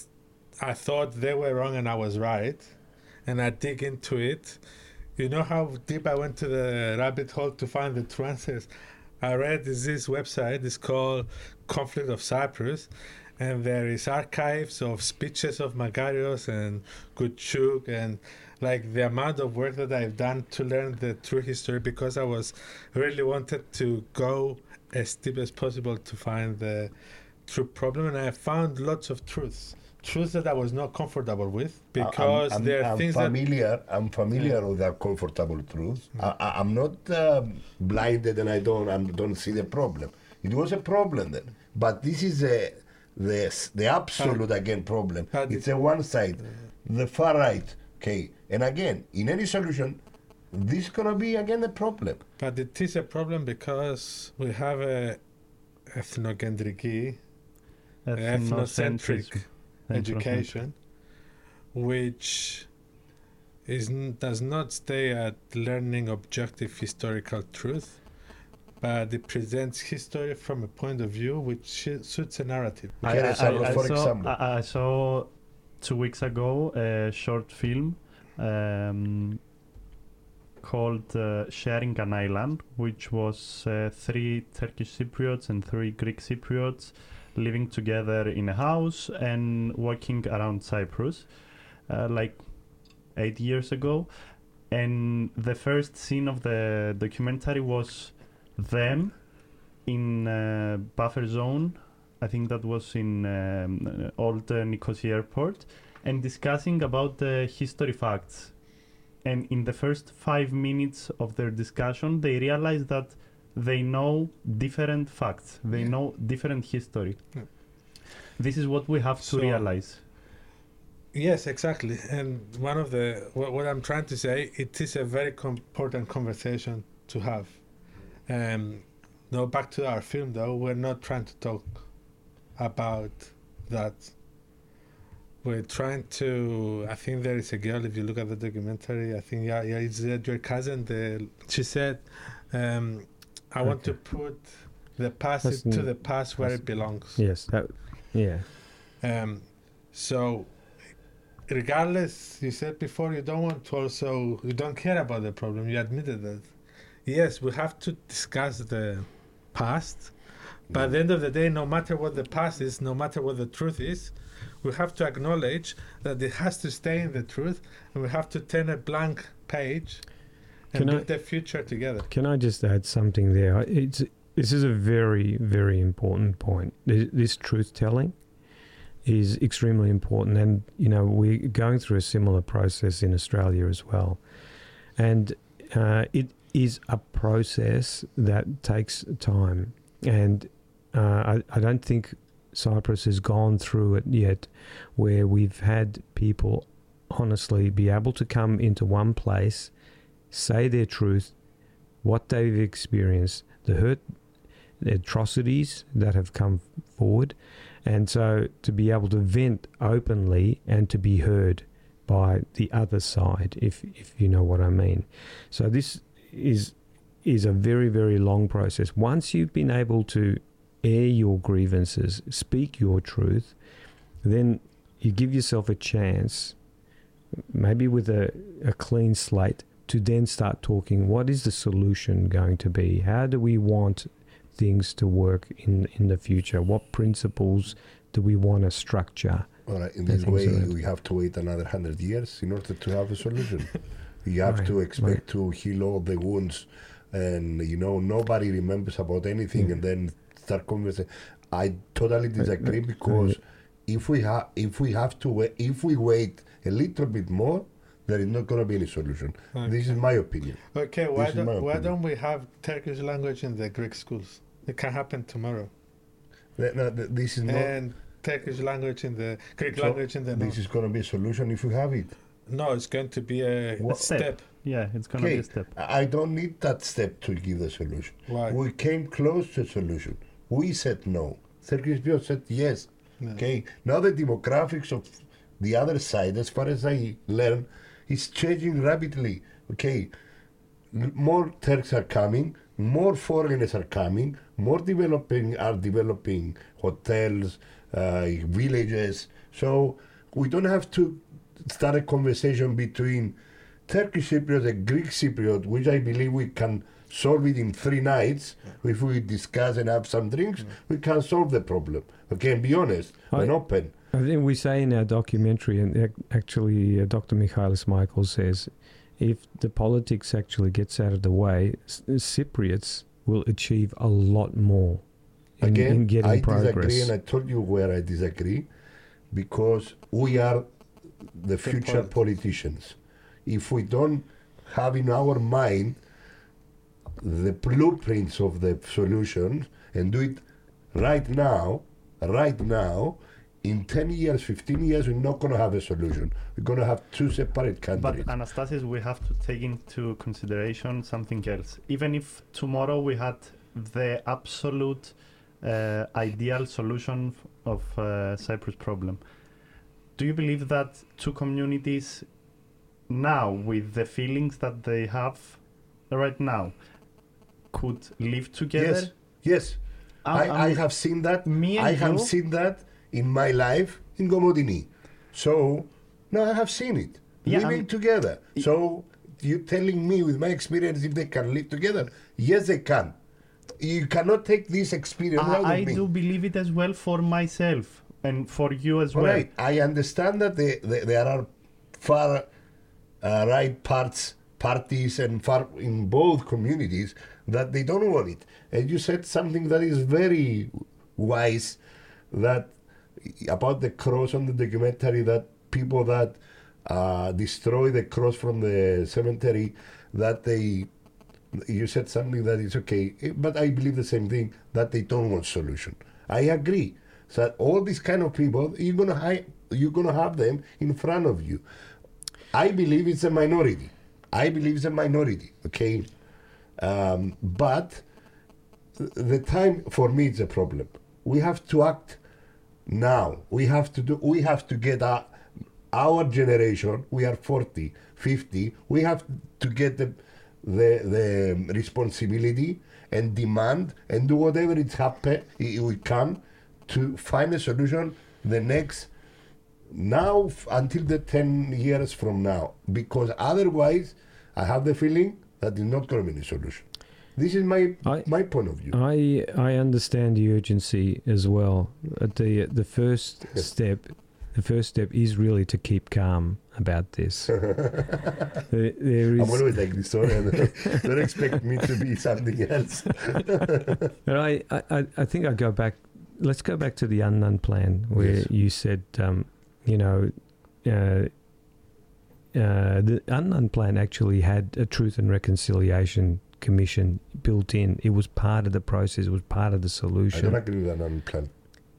I thought they were wrong and I was right, and I dig into it. You know how deep I went to the rabbit hole to find the true answers. I read this, this website. It's called Conflict of Cyprus, and there is archives of speeches of Makarios and Kutchuk, and like the amount of work that I've done to learn the true history because I was really wanted to go as deep as possible to find the true problem, and I found lots of truths, truths that I was not comfortable with I- I'm- because I'm, there are I'm things that familiar. I'm familiar with that comfortable truth. I, I, I'm not um, blinded and I don't I don't see the problem. It was a problem then, but this is a the the absolute again problem. It's a one side, the far right. Okay, and again, in any solution, this is gonna be again a problem. But it is a problem because we have a ethnocentric, ethnocentric education, which is does not stay at learning objective historical truth, but it presents history from a point of view which suits a narrative. I- I- I- for saw, example. I, I saw two weeks ago a short film um, called uh, Sharing an Island, which was uh, three Turkish Cypriots and three Greek Cypriots living together in a house and walking around Cyprus, uh, like eight years ago. And the first scene of the documentary was them in uh, buffer zone. I think that was in um, old uh, Nicosia airport, and discussing about the history facts. And in the first five minutes of their discussion, they realized that they know different facts. They Yeah. know different history. Yeah. This is what we have to So- realize. Yes, exactly. And one of the what, what I'm trying to say, it is a very important conversation to have. Um, no, back to our film though. We're not trying to talk about that. We're trying to. I think there is a girl. If you look at the documentary, I think yeah, yeah, it's uh, your cousin. The she said, um, "I want to put the past That's to the past where it belongs." Yes. That, yeah. Um, so, regardless, you said before you don't want to also, you don't care about the problem. You admitted that. Yes, we have to discuss the past, but at the end of the day, no matter what the past is, no matter what the truth is, we have to acknowledge that it has to stay in the truth, and we have to turn a blank page and Can I- build the future together. Can I just add something there? It's this is a very very important point. This, this truth telling is extremely important, and you know we're going through a similar process in Australia as well, and uh, it is a process that takes time, and uh, I, I don't think Cyprus has gone through it yet, where we've had people honestly be able to come into one place, say their truth, what they've experienced, the hurt, the atrocities that have come forward, and so to be able to vent openly and to be heard by the other side, if if you know what I mean. So this is is a very very long process. Once you've been able to air your grievances, speak your truth, then you give yourself a chance, maybe with a, a clean slate, to then start talking what is the solution going to be? How do we want things to work in, in the future? What principles do we want to structure? All right, in this way, so, we have to wait another hundred years in order to have a solution. [laughs] you have Right, to expect right. to heal all the wounds, and you know nobody remembers about anything, Mm. and then start conversing. I totally disagree because if we have if we have to wait, if we wait a little bit more, there is not going to be any solution. This is my opinion. Okay, why This is my don't why don't we have Turkish language in the Greek schools? It can happen tomorrow. Th- no, th- This is not. and Turkish language in the Greek So, language in the This is going to be a solution if we have it. No, it's going to be a What- step. Step. Yeah, it's gonna be a step. I I don't need that step to give the solution. Why? We came close to a solution. We said no. Sergio Bio said yes. No. Okay. Now the demographics of the other side, as far as I learn, is changing rapidly. Okay. More Turks are coming. More foreigners are coming. More developing are developing hotels, uh, villages. So we don't have to start a conversation between Turkish Cypriot and Greek Cypriot, which I believe we can solve it in three nights. If we discuss and have some drinks, we can solve the problem. Okay, and be honest I- and open. I think we say in our documentary, and actually, uh, Dr. Michalis Michael says, if the politics actually gets out of the way, S- Cypriots will achieve a lot more in, Again, in getting I progress. disagree, and I told you where I disagree, because we are the future politicians. If we don't have in our mind the blueprints of the solution and do it right now, right now, in 10 years, 15 years, we're not going to have a solution. We're going to have two separate countries. But Anastasis, we have to take into consideration something else. Even if tomorrow we had the absolute uh, ideal solution of uh, Cyprus problem, do you believe that two communities now, with the feelings that they have right now, could live together? yes, yes. I'm- I, I have seen that. Me and I have seen that in my life in Komotini. So, no, I have seen it. Yeah, Living I'm- together. So, you telling me with my experience if they can live together? Yes, they can. You cannot take this experience out of I, I me. do believe it as well for myself and for you as All well. right, I understand that they, they, there are far uh, right parts parties and far in both communities that they don't want it. And you said something that is very wise that about the cross on the documentary that people that uh, destroy the cross from the cemetery that they you said something that is okay eh, but i believe the same thing that they don't want solution. I agree. So all these kind of people you're gonna you're gonna have them in front of you. I believe it's a minority. I believe it's a minority okay? Um, but the time for me is a problem. We have to act now we have to do we have to get our, our generation we are 40 50 we have to get the the, the responsibility and demand and do whatever it's happen it we can to find a solution the next now until the 10 years from now. Because otherwise i have the feeling that it's not going to be a solution this is my I- my point of view I I understand the urgency as well. Uh, The the first Yes. [laughs] step, the first step is really to keep calm about this. [laughs] there, there i'm always like this and [laughs] don't expect me to be something else but I, I I- I think I go back. Let's go back to the Annan plan where Yes. you said, um, you know. Uh, uh, the Annan plan actually had a truth and reconciliation commission built in. It was part of the process. It was part of the solution. I don't agree with that Annan plan.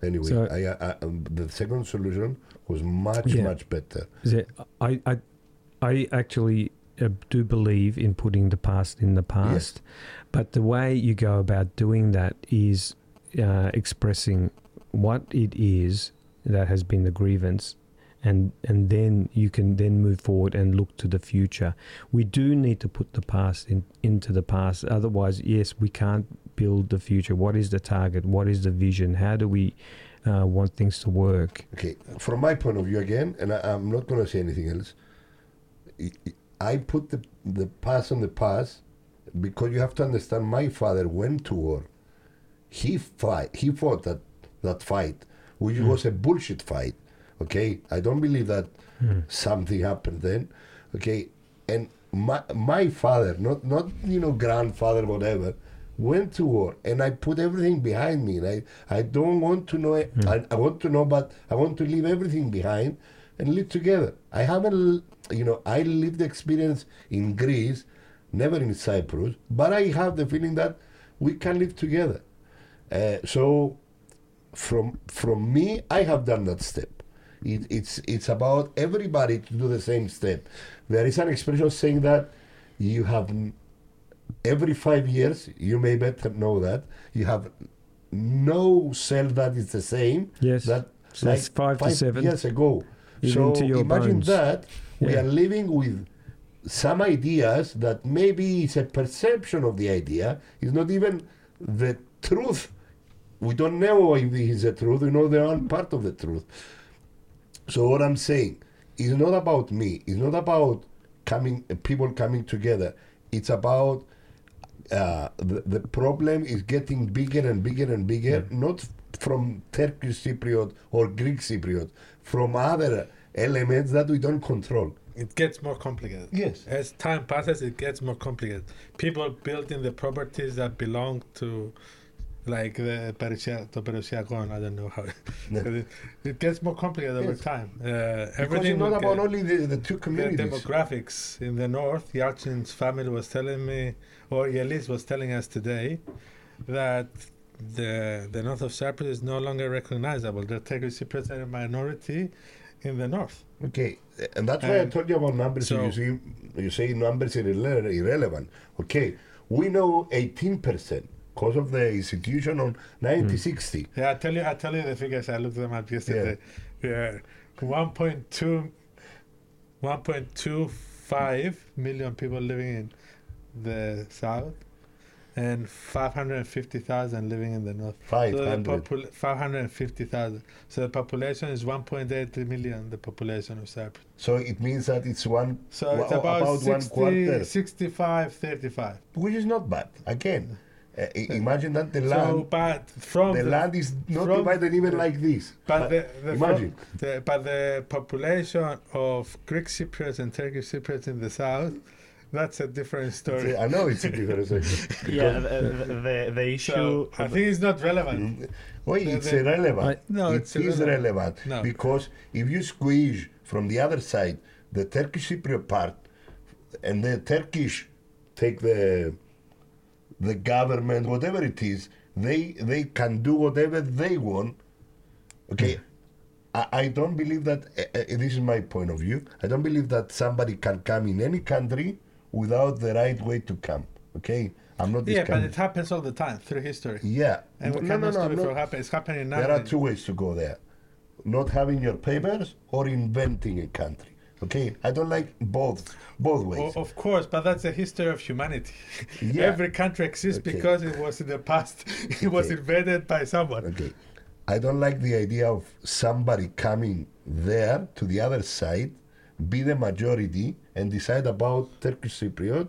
Anyway, So- I, I, um, the second solution was much, Yeah. much better. Is I, I, I actually uh, do believe in putting the past in the past, but the way you go about doing that is uh, expressing what it is that has been the grievance. And, and then you can then move forward and look to the future. We do need to put the past in, into the past. Otherwise, yes, we can't build the future. What is the target? What is the vision? How do we uh, want things to work? Okay, from my point of view again, and I, I'm not going to say anything else. I- I- I put the the past on the past because you have to understand. My father went to war. He fight. He fought that that fight, which Mm. was a bullshit fight. Okay, I don't believe that something happened then. Okay, and my my father, not not you know grandfather whatever, went to war, and I put everything behind me. And I I don't want to know. it. I, I want to know, but I want to leave everything behind and live together. I haven't, you know, I lived the experience in Greece, never in Cyprus, but I have the feeling that we can live together. Uh, so from from me, I have done that step. It, it's it's about everybody to do the same step. There is an expression saying that you have every five years. You may better know that you have no cell that is the same. Yes. That So that's five to seven. years ago. Even so imagine bones. that we are living with some ideas that maybe it's a perception of the idea. It's not even the truth. We don't know if it is the truth. We know they aren't part of the truth. So what I'm saying is not about me. It's not about coming people coming together. It's about uh, the, the problem is getting bigger and bigger and bigger, not from Turkish Cypriot or Greek Cypriot, from other elements that we don't control. It gets more complicated. Yes. As time passes, it gets more complicated. People building the properties that belong to, like the Perusia, the Perusiagon, I don't know how. [laughs] It, it gets more complicated over Yes. time. Uh, Because everything it's not about get- only the, the two the communities. demographics in the north. Yalcin's family was telling me, or Yelis was telling us today, that the the north of Cyprus is no longer recognizable. The Turkish Cypriots are a minority in the north. Okay, and that's why I told you about numbers. so- you see, you say numbers are irrelevant. Okay, we know 18% because of the institution on 1960. Mm. Yeah, I tell you, I tell you the figures. I looked them up yesterday. Yeah, 1.2, 1.25 million people living in the south, and 550,000 living in the north. So 500. popul- 550,000. So the population is 1.8 million. The population of Cyprus. So it means that it's one, So it's about, about one quarter. 65, 35. which is not bad. Again, uh, imagine that the So, land, but from the the, land is not from divided even the- like this. But the, the, imagine. the, but the population of Greek Cypriots and Turkish Cypriots in the south that's a different story. I know it's a different [laughs] subject. Yeah, the, the, the, the issue. So I think it's not relevant. Wait, The- it's the- irrelevant. No, it it's is irrelevant. relevant No. because if you squeeze from the other side the Turkish Cypriot part, and the Turkish take the the government, whatever it is, they they can do whatever they want. Okay, I, I don't believe that. Uh, uh, this is my point of view. I don't believe that somebody can come in any country without the right way to come. Okay, I'm not this Yeah, but it happens all the time through history. yeah, And we no, no, no, stop it from happening. It's happening now. there are two ways to go there not having your papers or inventing a country okay i don't like both both ways O- of course, but that's the history of humanity. Yeah. [laughs] Every country exists Okay. because it was in the past. [laughs] It was Okay. invented by someone. okay i don't like the idea of somebody coming there to the other side be the majority and decide about turkish cypriot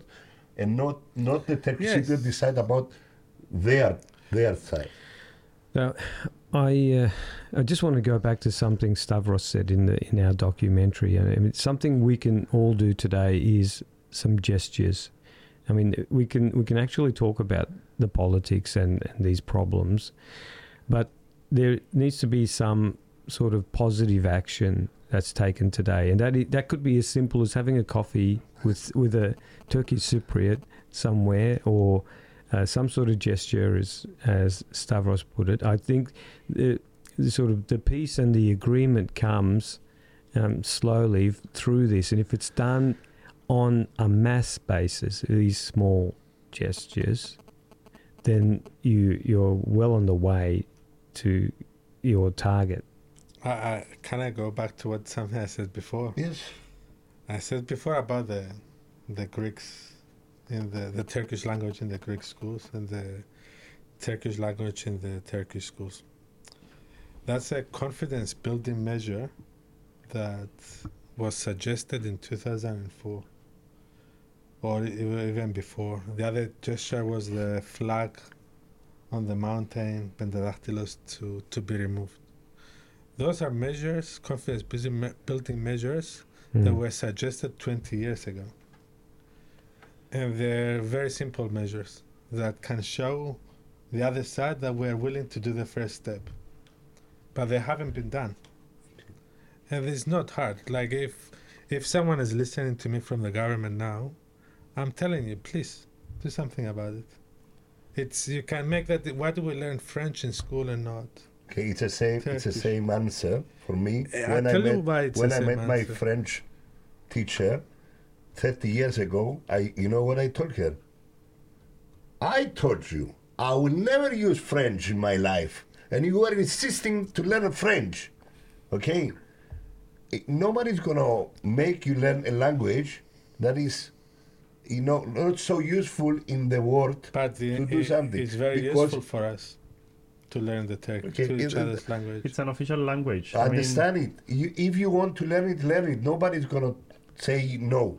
and not not the turkish Yes. cypriot decide about their their side Now, I uh, I just want to go back to something Stavros said in the in our documentary. I mean, something we can all do today is some gestures. I mean, we can we can actually talk about the politics and, and these problems, but there needs to be some sort of positive action that's taken today, and that that could be as simple as having a coffee with with a Turkish Cypriot somewhere, or uh, some sort of gesture, as as Stavros put it. I think the, the sort of the peace and the agreement comes um, slowly f- through this, and if it's done on a mass basis, these small gestures, then you you're well on the way to your target. I, I, can I go back to what something I said before? yes I said before about the the Greeks in the, the Turkish language in the Greek schools and the Turkish language in the Turkish schools. That's a confidence building measure that was suggested in 2004 or even before. The other gesture was the flag on the mountain, Pentadactylos, to, to be removed. Those are measures, confidence building me- building measures that Mm. were suggested 20 years ago. And they're very simple measures that can show the other side that we're willing to do the first step. But they haven't been done. And it's not hard. Like if if someone is listening to me from the government now, I'm telling you, please do something about it. It's you can make that why do we learn French in school and not? Okay, it's the same. It's the same answer for me. I'll when I met when I met my. French teacher thirty years ago, I you know what I told her. I told you I will never use French in my life, and you are insisting to learn French. Okay, nobody's gonna make you learn a language that is. You know, not so useful in the world But the, to do it- something. it's very useful for us to learn the Turkish, Okay, to each it- other's language. It's an official language. I understand it. You, if you want to learn it, learn it. Nobody's gonna say no.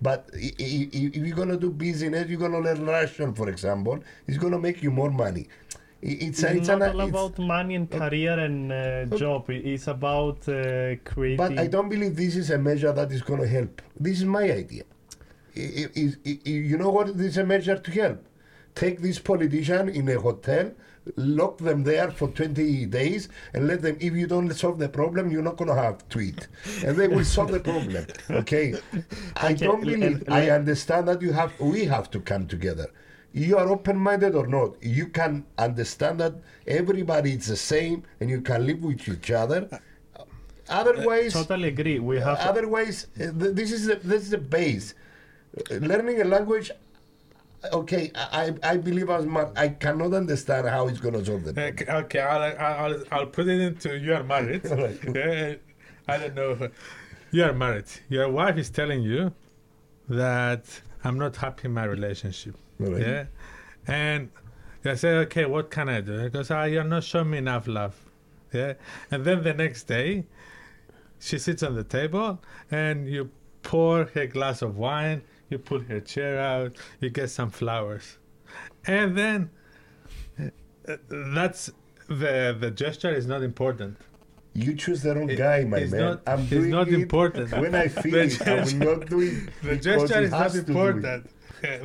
But if you're gonna do business, you're gonna learn Russian, for example. It's gonna make you more money. It's, It's, it's not an, all it's- about money and career and uh, job. It's about uh, creating. but I don't believe this is a measure that is gonna help. This is my idea. I- I- I- I- you know what this is a measure to help? Take this politician in a hotel, lock them there for 20 days, and let them. If you don't solve the problem, you're not gonna have to eat, and they will solve the problem. Okay. [laughs] I don't believe. I understand that you have. We have to come together. You are open-minded or not, you can understand that everybody is the same, and you can live with each other. Otherwise, totally agree. We have Otherwise, uh, th- this is the, this is the base. Uh, Learning a language, okay, I, I I believe as much. I cannot understand how it's going to solve the problem. Okay, okay I'll, I'll, I'll put it into you are married. [laughs] Yeah, I don't know. You are married. Your wife is telling you that I'm not happy in my relationship. Alright. Yeah. And I say, okay, what can I do? Because ah, you're not showing me enough love. Yeah. And then the next day, she sits on the table and you pour her glass of wine, you pull her chair out, you get some flowers. And then uh, that's the the gesture is not important. you choose the wrong It- guy, my man. not- I'm it's doing not it important. when I [laughs] feel it. I will gesture- not do it. [laughs] The gesture is not has to do it. important.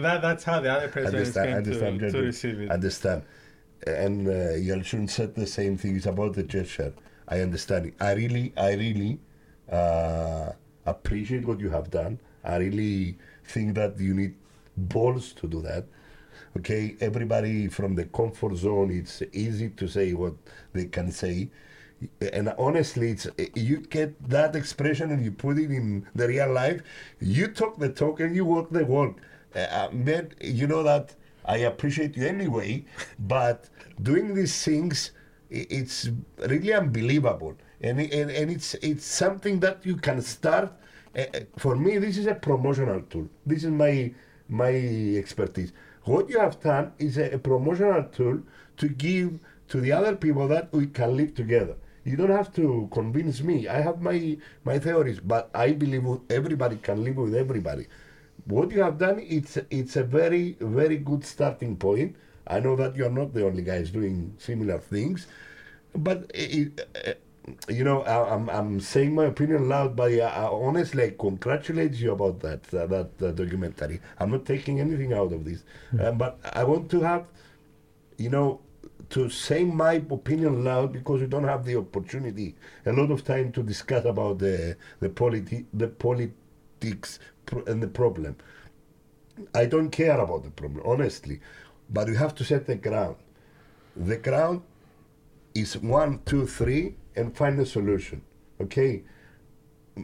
that, that's how the other person Understand, is understand, to, to receive it. Understand. And uh, Yalcin said the same thing. It's about the gesture. I understand it. I really, I really uh, appreciate what you have done. I really think that you need balls to do that. Okay, everybody from the comfort zone, it's easy to say what they can say. And honestly, it's you get that expression and you put it in the real life. You talk the talk and you walk the walk. Uh, man, you know that I appreciate you anyway, [laughs] but doing these things, it's really unbelievable, and and, and it's it's something that you can start. Uh, uh, for me, this is a promotional tool. This is my my expertise. What you have done is a, a promotional tool to give to the other people that we can live together. You don't have to convince me. I have my my theories, but I believe everybody can live with everybody what you have done it's it's a very very good starting point i know that you're not the only guys doing similar things but it, you know I, i'm i'm saying my opinion loud but I, I honestly I congratulate you about that uh, that uh, documentary i'm not taking anything out of this uh, but i want to have you know to say my opinion loud because we don't have the opportunity a lot of time to discuss about the the politi- the politics pro- and the problem. I don't care about the problem, honestly, but we have to set the ground. The ground is one, two, three, and find a solution. Okay.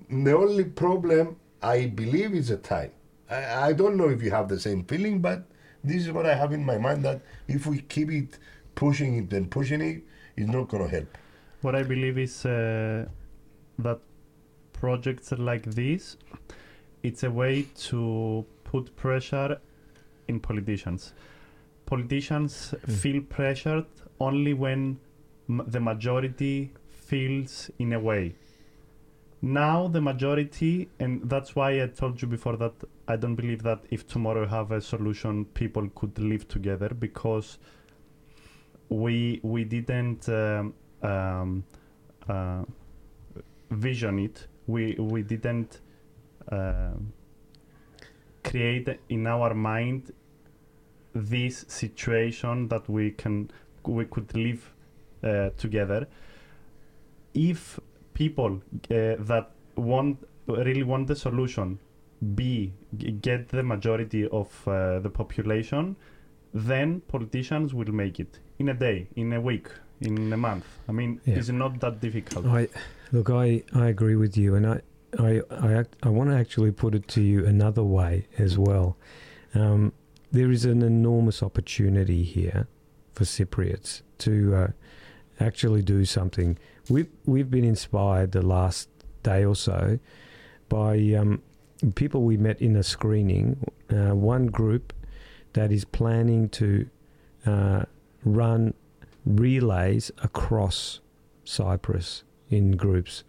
The only problem I believe is the time. I, I don't know if you have the same feeling, but this is what I have in my mind that if we keep it pushing it and pushing it, it's not going to help. What I believe is uh, that projects like this, it's a way to put pressure in politicians. Politicians feel pressured only when m- the majority feels in a way. Now the majority, and that's why I told you before that I don't believe that if tomorrow we have a solution, people could live together because we we didn't um, um, uh, vision it. We we didn't um create in our mind this situation that we can we could live uh, together. If people uh, that want really want the solution b get the majority of uh, the population then politicians will make it in a day in a week in a month i mean Yeah. it's not that difficult I look, I, I agree with you, and I I I, act, I want to actually put it to you another way as well. Um, there is an enormous opportunity here for Cypriots to uh, actually do something. We've we've been inspired the last day or so by um, people we met in a screening. Uh, one group that is planning to uh, run relays across Cyprus in groups,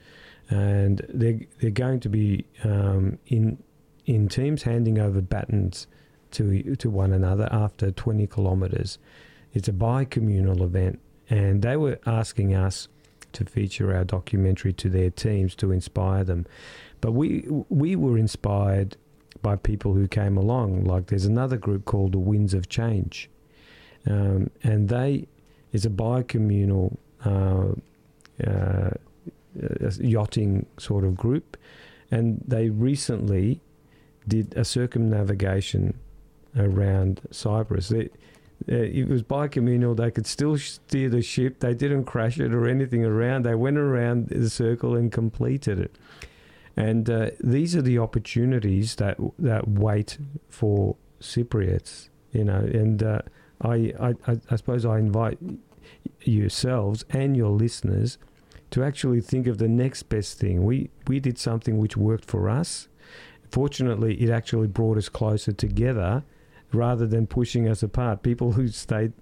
and they're they're going to be um, in in teams handing over batons to to one another after 20 kilometres. It's a bi-communal event, and they were asking us to feature our documentary to their teams to inspire them. But we we were inspired by people who came along. Like there's another group called the Winds of Change, um, and they is a bi-communal uh, uh, uh, yachting sort of group, and they recently did a circumnavigation around Cyprus. It was bi-communal. They could still steer the ship. They didn't crash it or anything around. They went around the circle and completed it. And uh, these are the opportunities that that wait for Cypriots, you know. And uh, I, I- I suppose I invite yourselves and your listeners to actually think of the next best thing. We we did something which worked for us. Fortunately, it actually brought us closer together rather than pushing us apart. People who stayed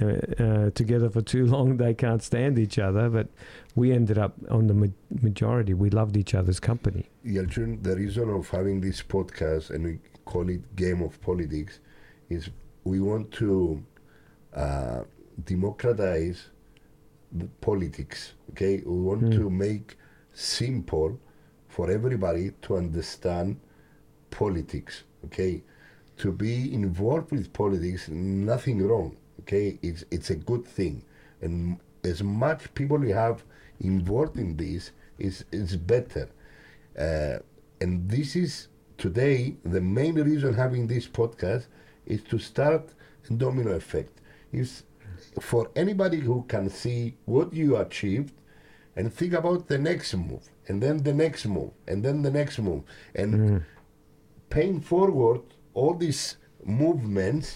uh, uh, together for too [laughs] long, they can't stand each other. But we ended up on the ma- majority. We loved each other's company. Yalcin, the reason of having this podcast and we call it Game of Politics is we want to uh, democratize the politics. Okay, we want Mm. to make simple for everybody to understand politics. Okay, to be involved with politics, nothing wrong. Okay, it's it's a good thing, and as much people we have involved in this is is better. Uh, and this is today the main reason having this podcast is to start a domino effect. Is for anybody who can see what you achieved and think about the next move and then the next move and then the next move and Mm. paying forward all these movements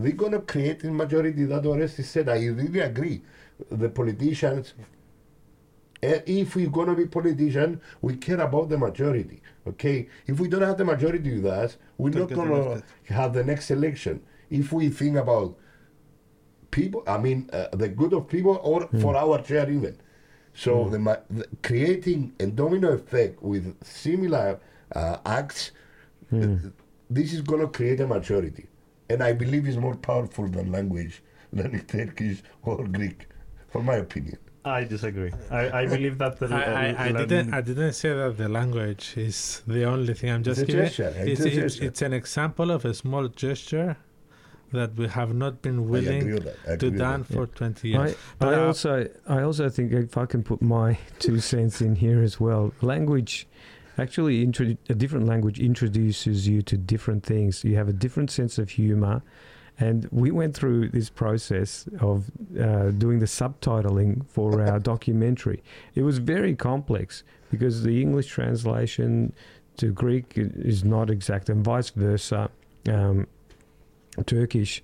they're going to create a majority that Oresti said. I really agree. The politicians eh, if we're going to be politician we care about the majority okay? If we don't have the majority with us we're Don't not going to elected. have the next election. If we think about people i mean uh, the good of people or for our share even. So the, ma- the creating a domino effect with similar uh, acts th- this is going to create a majority and i believe it's more powerful than language than [laughs] turkish or greek for my opinion I disagree. I, I believe that the [laughs] I, I, I didn't I didn't say that the language is the only thing. I'm just It's a giving gesture, it's it's, it's, gesture. it's an example of a small gesture that we have not been willing with that. I to agree with done that. for 20 years. I, But, I also I also think if I can put my two cents in here as well, language actually a different language introduces you to different things. You have a different sense of humor, and we went through this process of uh, doing the subtitling for our [laughs] documentary. It was very complex because the English translation to Greek is not exact, and vice versa. Um, Turkish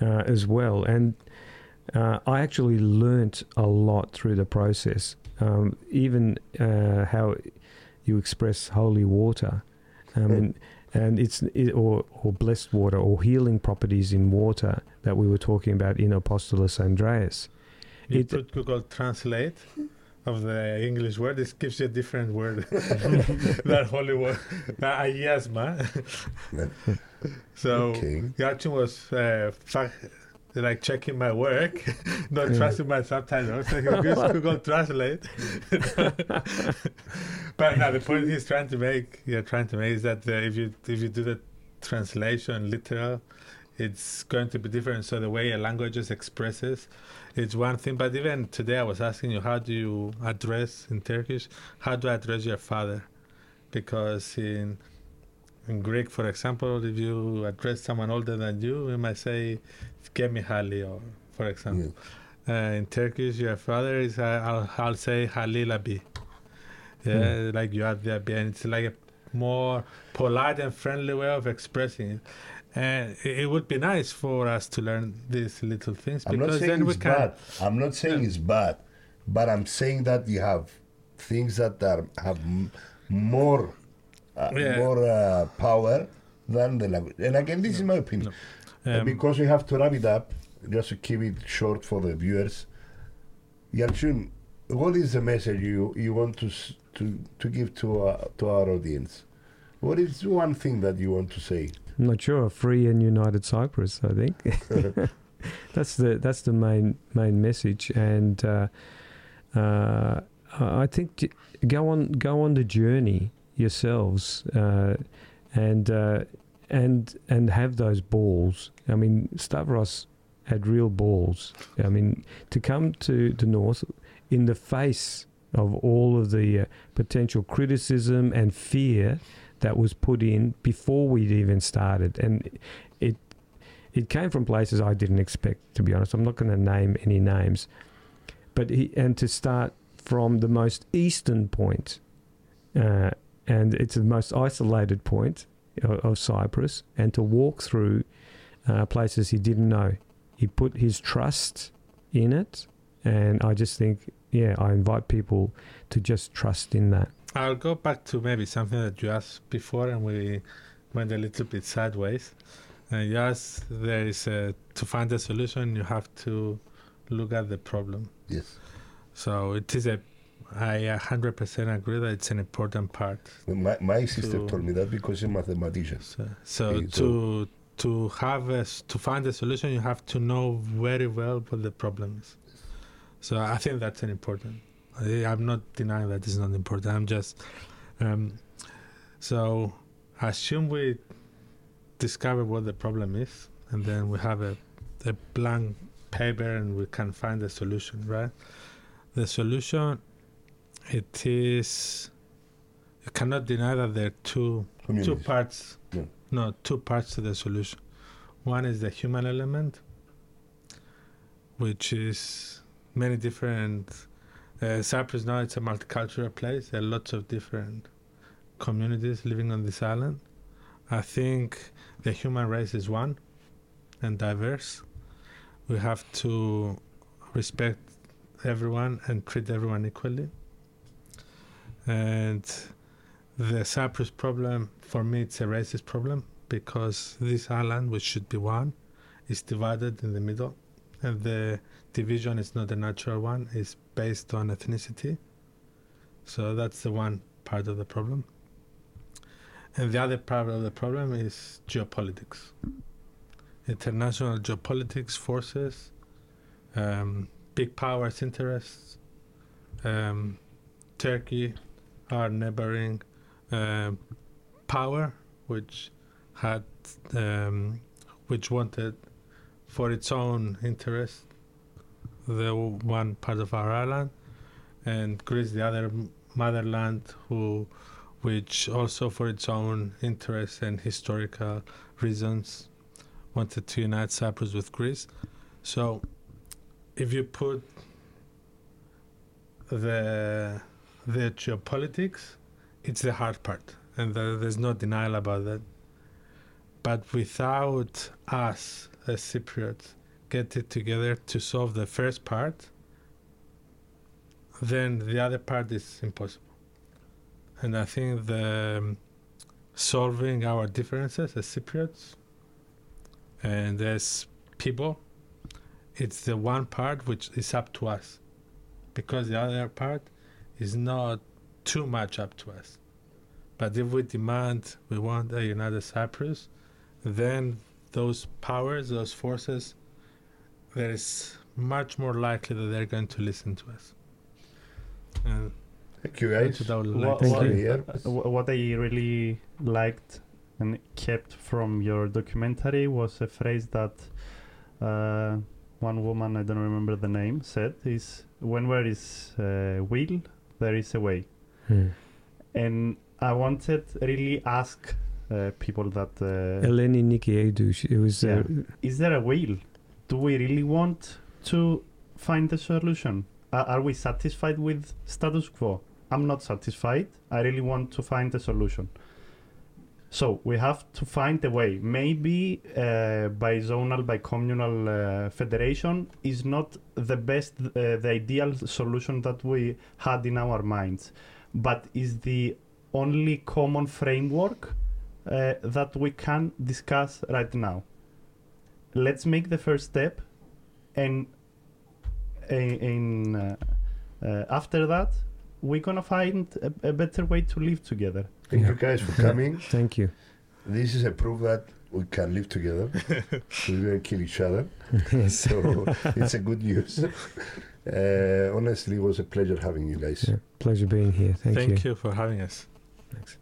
uh, as well, and uh, I actually learnt a lot through the process. Um, even uh, how you express holy water, I mean, and it's it, or or blessed water or healing properties in water that we were talking about in Apostolos Andreas. you it- put Google Translate of the English word, this gives you a different word. [laughs] that holy word, that ayasma. so okay Yalcin was uh, like checking my work, [laughs] not trusting my subtitles. So he used Google Translate. [laughs] but now the point he's trying to make, yeah, trying to make is that uh, if you if you do the translation literal, it's going to be different. So the way a language expresses, it's one thing. But even today, I was asking you, how do you address in Turkish? How do I address your father? Because in in Greek, for example, if you address someone older than you, you might say "Gemi hali," or for example. Uh, in Turkish, your father is uh, I'll, I'll say Halil abi. Yeah, like you have the abi, and it's like a more polite and friendly way of expressing it. And it, it would be nice for us to learn these little things I'm not because saying then we it's can. bad. I'm not saying Yeah. it's bad, but I'm saying that you have things that are have m- more Yeah. more uh, power than the language. And again, this is my opinion. Uh, Um, because we have to wrap it up, just to keep it short for the viewers. Yalcin, what is the message you, you want to to to give to uh, to our audience? What is one thing that you want to say? I'm not sure. Free and united Cyprus. I think [laughs] [laughs] that's the that's the main main message, and uh, uh, I think j- go on go on the journey yourselves, uh, and uh, and and have those balls. I mean, Stavros had real balls. I mean, to come to the north in the face of all of the uh, potential criticism and fear that was put in before we'd even started, and it it came from places I didn't expect. To be honest, I'm not going to name any names, but he and to start from the most eastern point, uh, and it's the most isolated point of, of Cyprus, and to walk through uh, places he didn't know. He put his trust in it, and I just think, yeah, I invite people to just trust in that. I'll go back to maybe something that you asked before, and we went a little bit sideways. And you asked, there is a, to find a solution, you have to look at the problem. Yes. So it is a, I 100% agree that it's an important part. My, my sister To- told me that because she's a mathematician. So, so to to have a, to find a solution, you have to know very well what the problem is. So I think that's an important. I, I'm not denying that it's not important. I'm just um, so assume we discover what the problem is, and then we have a a blank paper and we can find the solution. Right? The solution it is you cannot deny that there are two two parts. Yeah. no two parts to the solution. One is the human element which is many different uh, cyprus now it's a multicultural place. There are lots of different communities living on this island. I think the human race is one and diverse. We have to respect everyone and treat everyone equally and the Cyprus problem, for me, it's a racist problem because this island, which should be one, is divided in the middle, and the division is not a natural one; it's based on ethnicity. So that's the one part of the problem. And the other part of the problem is geopolitics. International geopolitics forces, um, big powers' interests, um, Turkey, our neighboring uh, power, which had, um, which wanted for its own interest the one part of our island, and Greece, the other motherland, who, which also for its own interests and historical reasons, wanted to unite Cyprus with Greece. So, if you put the the geopolitics, it's the hard part, and there- there's no denial about that. But without us as Cypriots get it together to solve the first part, then the other part is impossible. And I think the um, solving our differences as Cypriots and as people, it's the one part which is up to us, because the other part is not too much up to us. But if we demand we want a united Cyprus, then those powers, those forces, there is much more likely that they're going to listen to us. And Thank you, guys. what I What- Thank you. Here. Wh- what I really liked and kept from your documentary was a phrase that uh, one woman, I don't remember the name, said is when where is uh, will, there is a way. Hmm. And I wanted really ask uh, people that uh, Eleni Nikiaidou, she- it was uh, is there a will? Do we really want to find a solution? Are, are we satisfied with status quo? I'm not satisfied. I really want to find a solution. So we have to find a way. Maybe uh, bi-zonal, bi-communal uh, federation is not the best, uh, the ideal solution that we had in our minds, but is the only common framework uh, that we can discuss right now. Let's make the first step, and in, in uh, uh, after that, we're gonna find a, a better way to live together. Thank Yeah. you guys for [laughs] coming. Thank you. This is a proof that we can live together. [laughs] we don't kill each other. yes. [laughs] So it's a good news. Uh, honestly, it was a pleasure having you guys. Yeah. Pleasure being here. Thank, Thank you. Thank you for having us. Thanks.